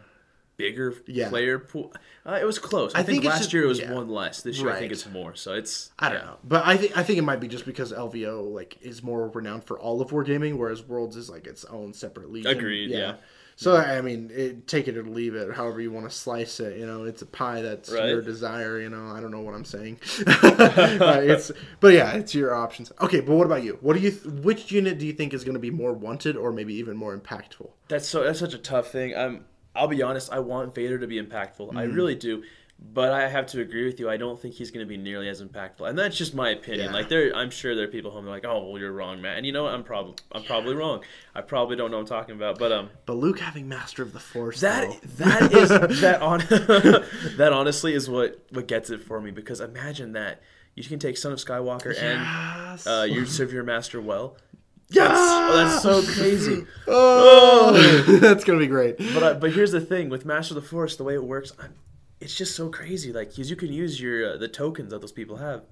bigger Yeah. player pool. Uh, it was close. I, I think, think last just- year it was yeah. one less. This year I think it's more. So it's I don't yeah. know, but I think I think it might be just because LVO like is more renowned for all of wargaming, whereas Worlds is like its own separate league. Agreed, yeah. So I mean, it, take it or leave it, however you want to slice it. You know, it's a pie that's Right. your desire. You know, I don't know what I'm saying. (laughs) (laughs) Uh, it's, but yeah, it's your options. Okay, but what about you? What do you? Th- which unit do you think is going to be more wanted, or maybe even more impactful? That's so that's such a tough thing. I'm. I'll be honest. I want Vader to be impactful. I Mm-hmm. really do. But I have to agree with you. I don't think he's going to be nearly as impactful, and that's just my opinion. Yeah. Like there, I'm sure there are people home that are like, "Oh, well, you're wrong, man." And you know what? I'm probably, I'm probably wrong. I probably don't know what I'm talking about. But um, But Luke having Master of the Force, That though. that is (laughs) that on (laughs) that honestly is what what gets it for me because imagine that you can take Son of Skywalker Yes. and uh, you serve your master well. yes! Oh, that's so crazy. (laughs) Oh, that's gonna be great. But uh, but here's the thing with Master of the Force, the way it works, I'm, it's just so crazy. Like, 'cause you can use your uh, the tokens that those people have,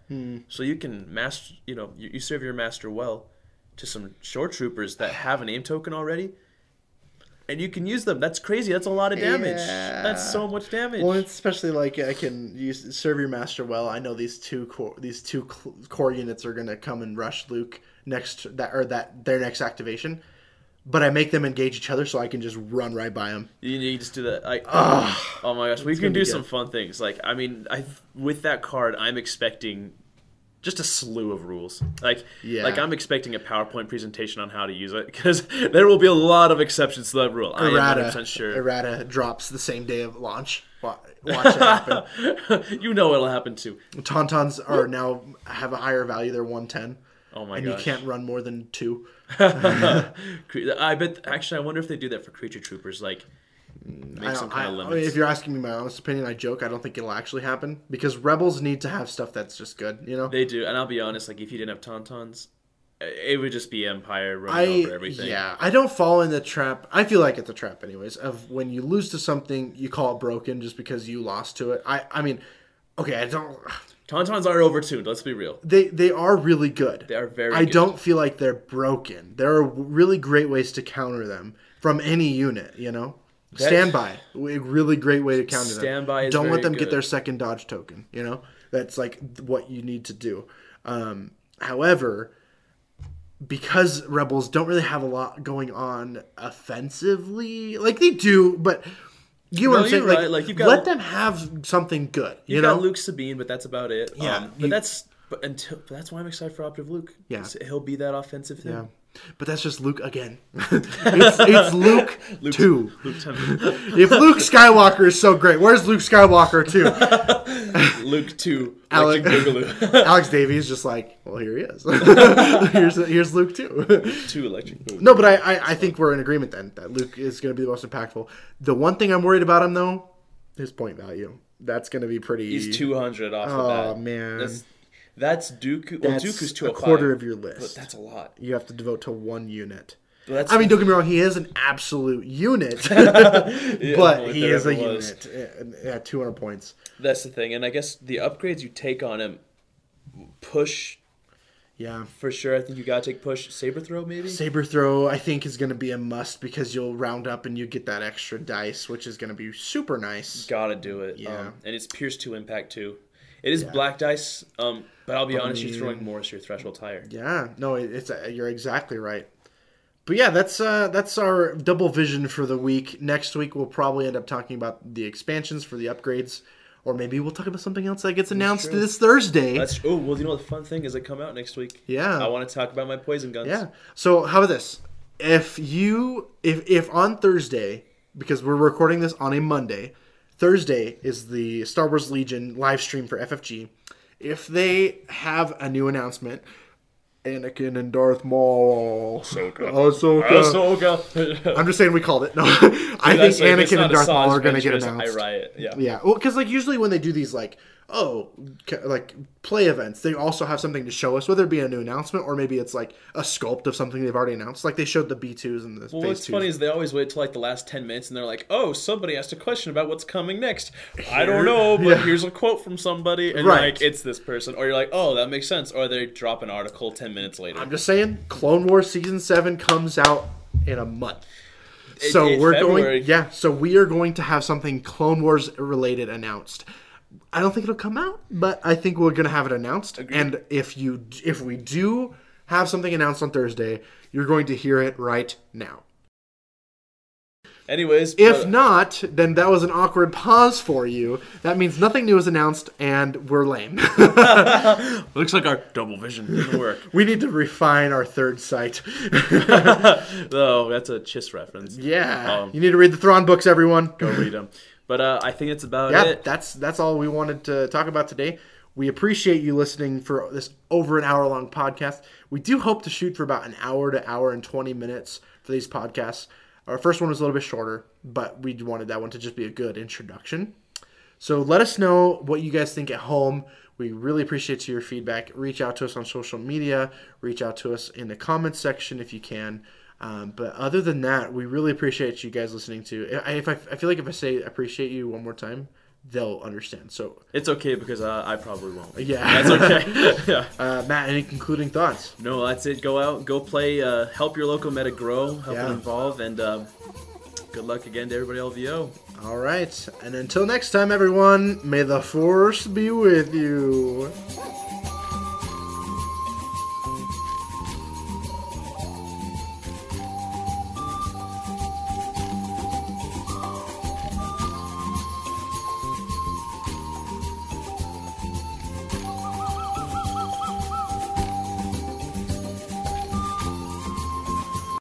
so you can master. You know, you, you serve your master well to some shore troopers that have a name token already. And you can use them. That's crazy. That's a lot of damage. Yeah. That's so much damage. Well, it's especially like I can use serve your master well. I know these two core these two core units are gonna come and rush Luke next that or that their next activation, but I make them engage each other so I can just run right by them. You, you just do that. Like, oh my gosh, we can do some fun things. Like, I mean, I with that card, I'm expecting just a slew of rules. Like, Yeah. like I'm expecting a PowerPoint presentation on how to use it because (laughs) there will be a lot of exceptions to that rule. I am 100 Errata, percent sure. errata drops the same day of launch. Watch it happen. (laughs) you know what'll happen too. Tauntauns are now have a higher value. They're one ten, Oh my and gosh. you can't run more than two. (laughs) I bet. Actually, I wonder if they do that for creature troopers. Like, mm, I make some kind I- of I mean, limits. if you're asking me my honest opinion, I joke. I don't think it'll actually happen because rebels need to have stuff that's just good. You know. They do, and I'll be honest. Like, if you didn't have tauntauns, it would just be Empire running I over everything. yeah, I don't fall in the trap. I feel like it's a trap, anyways. Of when you lose to something, you call it broken just because you lost to it. I I mean, okay, I don't. Tauntauns are overtuned. Let's be real. They they are really good. They are very I good. don't feel like they're broken. There are really great ways to counter them from any unit. You know. Standby, a really great way to counter them. Standby is Don't let them get their second dodge token. You know, that's like what you need to do. Um, however, because rebels don't really have a lot going on offensively, like they do, but you know No, what I'm saying. you're Like, right. Like, you've got- let them have something good. You, You know, got Luke Sabine, but that's about it. Yeah, um, but you- that's but until but that's why I'm excited for Operative Luke. Yeah. He'll be that offensive thing. Yeah. But that's just Luke again. it's, it's Luke, (laughs) Luke two. Luke, (laughs) If Luke Skywalker is so great, where's Luke Skywalker two? (laughs) Luke two, Alex, Alex Davy just like, well, here he is. here's here's Luke two. two Electric Boogaloo. no, but I, I I think we're in agreement then that Luke is going to be the most impactful. The one thing I'm worried about him though, his point value. That's going to be pretty. He's two hundred off Oh, of that. man. that's, that's Dooku. Well, That's Dooku's two a quarter of your but list. that's a lot. you have to devote to one unit. That's I mean, don't get me wrong, he is an absolute unit, (laughs) (laughs) but he is a was. unit at- at 200 points. That's the thing, and I guess the upgrades you take on him push Yeah. for sure. I think you gotta take push saber throw maybe. Saber throw, I think, is going to be a must because you'll round up and you get that extra dice, which is going to be super nice. Gotta do it. Yeah. Um, and it's Pierce two impact too. It is Yeah. black dice, um, but I'll be honest, you're throwing more as your threshold higher. Yeah, no, it's uh, you're exactly right. But yeah, that's uh, that's our double vision for the week. Next week we'll probably end up talking about the expansions for the upgrades, or maybe we'll talk about something else that gets announced this Thursday. That's oh well. You know what the fun thing is? I come out next week. Yeah. I want to talk about my poison guns. Yeah. So how about this? If you if if on Thursday, because we're recording this on a Monday, Thursday is the Star Wars Legion live stream for FFG. If they have a new announcement, Anakin and Darth Maul, Ahsoka. Ahsoka. Ahsoka. I'm just saying we called it. No, (laughs) I think That's Anakin and Darth Maul are going to get announced. I riot. Yeah. Yeah, well, because like usually when they do these like oh like play events, they also have something to show us, whether it be a new announcement or maybe it's like a sculpt of something they've already announced. Like they showed the B twos and the Well, what's twos. funny is they always wait till like the last ten minutes, and they're like, "Oh, somebody asked a question about what's coming next. I don't know, but Yeah. here's a quote from somebody, and Right. like, it's this person." Or you're like, "Oh, that makes sense." Or they drop an article ten minutes later. I'm just saying, Clone Wars season seven comes out in a month. It- So we're February. going, yeah. So we are going to have something Clone Wars related announced. I don't think it'll come out, but I think we're gonna have it announced. And if you, if we do have something announced on Thursday, you're going to hear it right now. Anyways, If but- not, then that was an awkward pause for you. That means nothing new is announced, and we're lame. (laughs) (laughs) looks like our double vision didn't work. we need to refine our third sight. (laughs) oh, that's a Chiss reference. yeah, Um, you need to read the Thrawn books, everyone. Go read them. But uh, I think it's about yeah, it. that's that's all we wanted to talk about today. We appreciate you listening for this over an hour long podcast. We do hope to shoot for about an hour to hour and twenty minutes for these podcasts. Our first one was a little bit shorter, but we wanted that one to just be a good introduction. So let us know what you guys think at home. We really appreciate your feedback. Reach out to us on social media. Reach out to us in the comments section if you can. Um, but other than that, we really appreciate you guys listening to. I- If I, I feel like if I say appreciate you one more time, they'll understand. So It's okay because uh, I probably won't. yeah, (laughs) That's okay. (laughs) (laughs) yeah. uh, Matt, any concluding thoughts? No, that's it. Go out, go play, uh, help your local meta grow, help Yeah. it evolve, and uh, good luck again to everybody LVO. All right, and until next time, everyone, may the force be with you.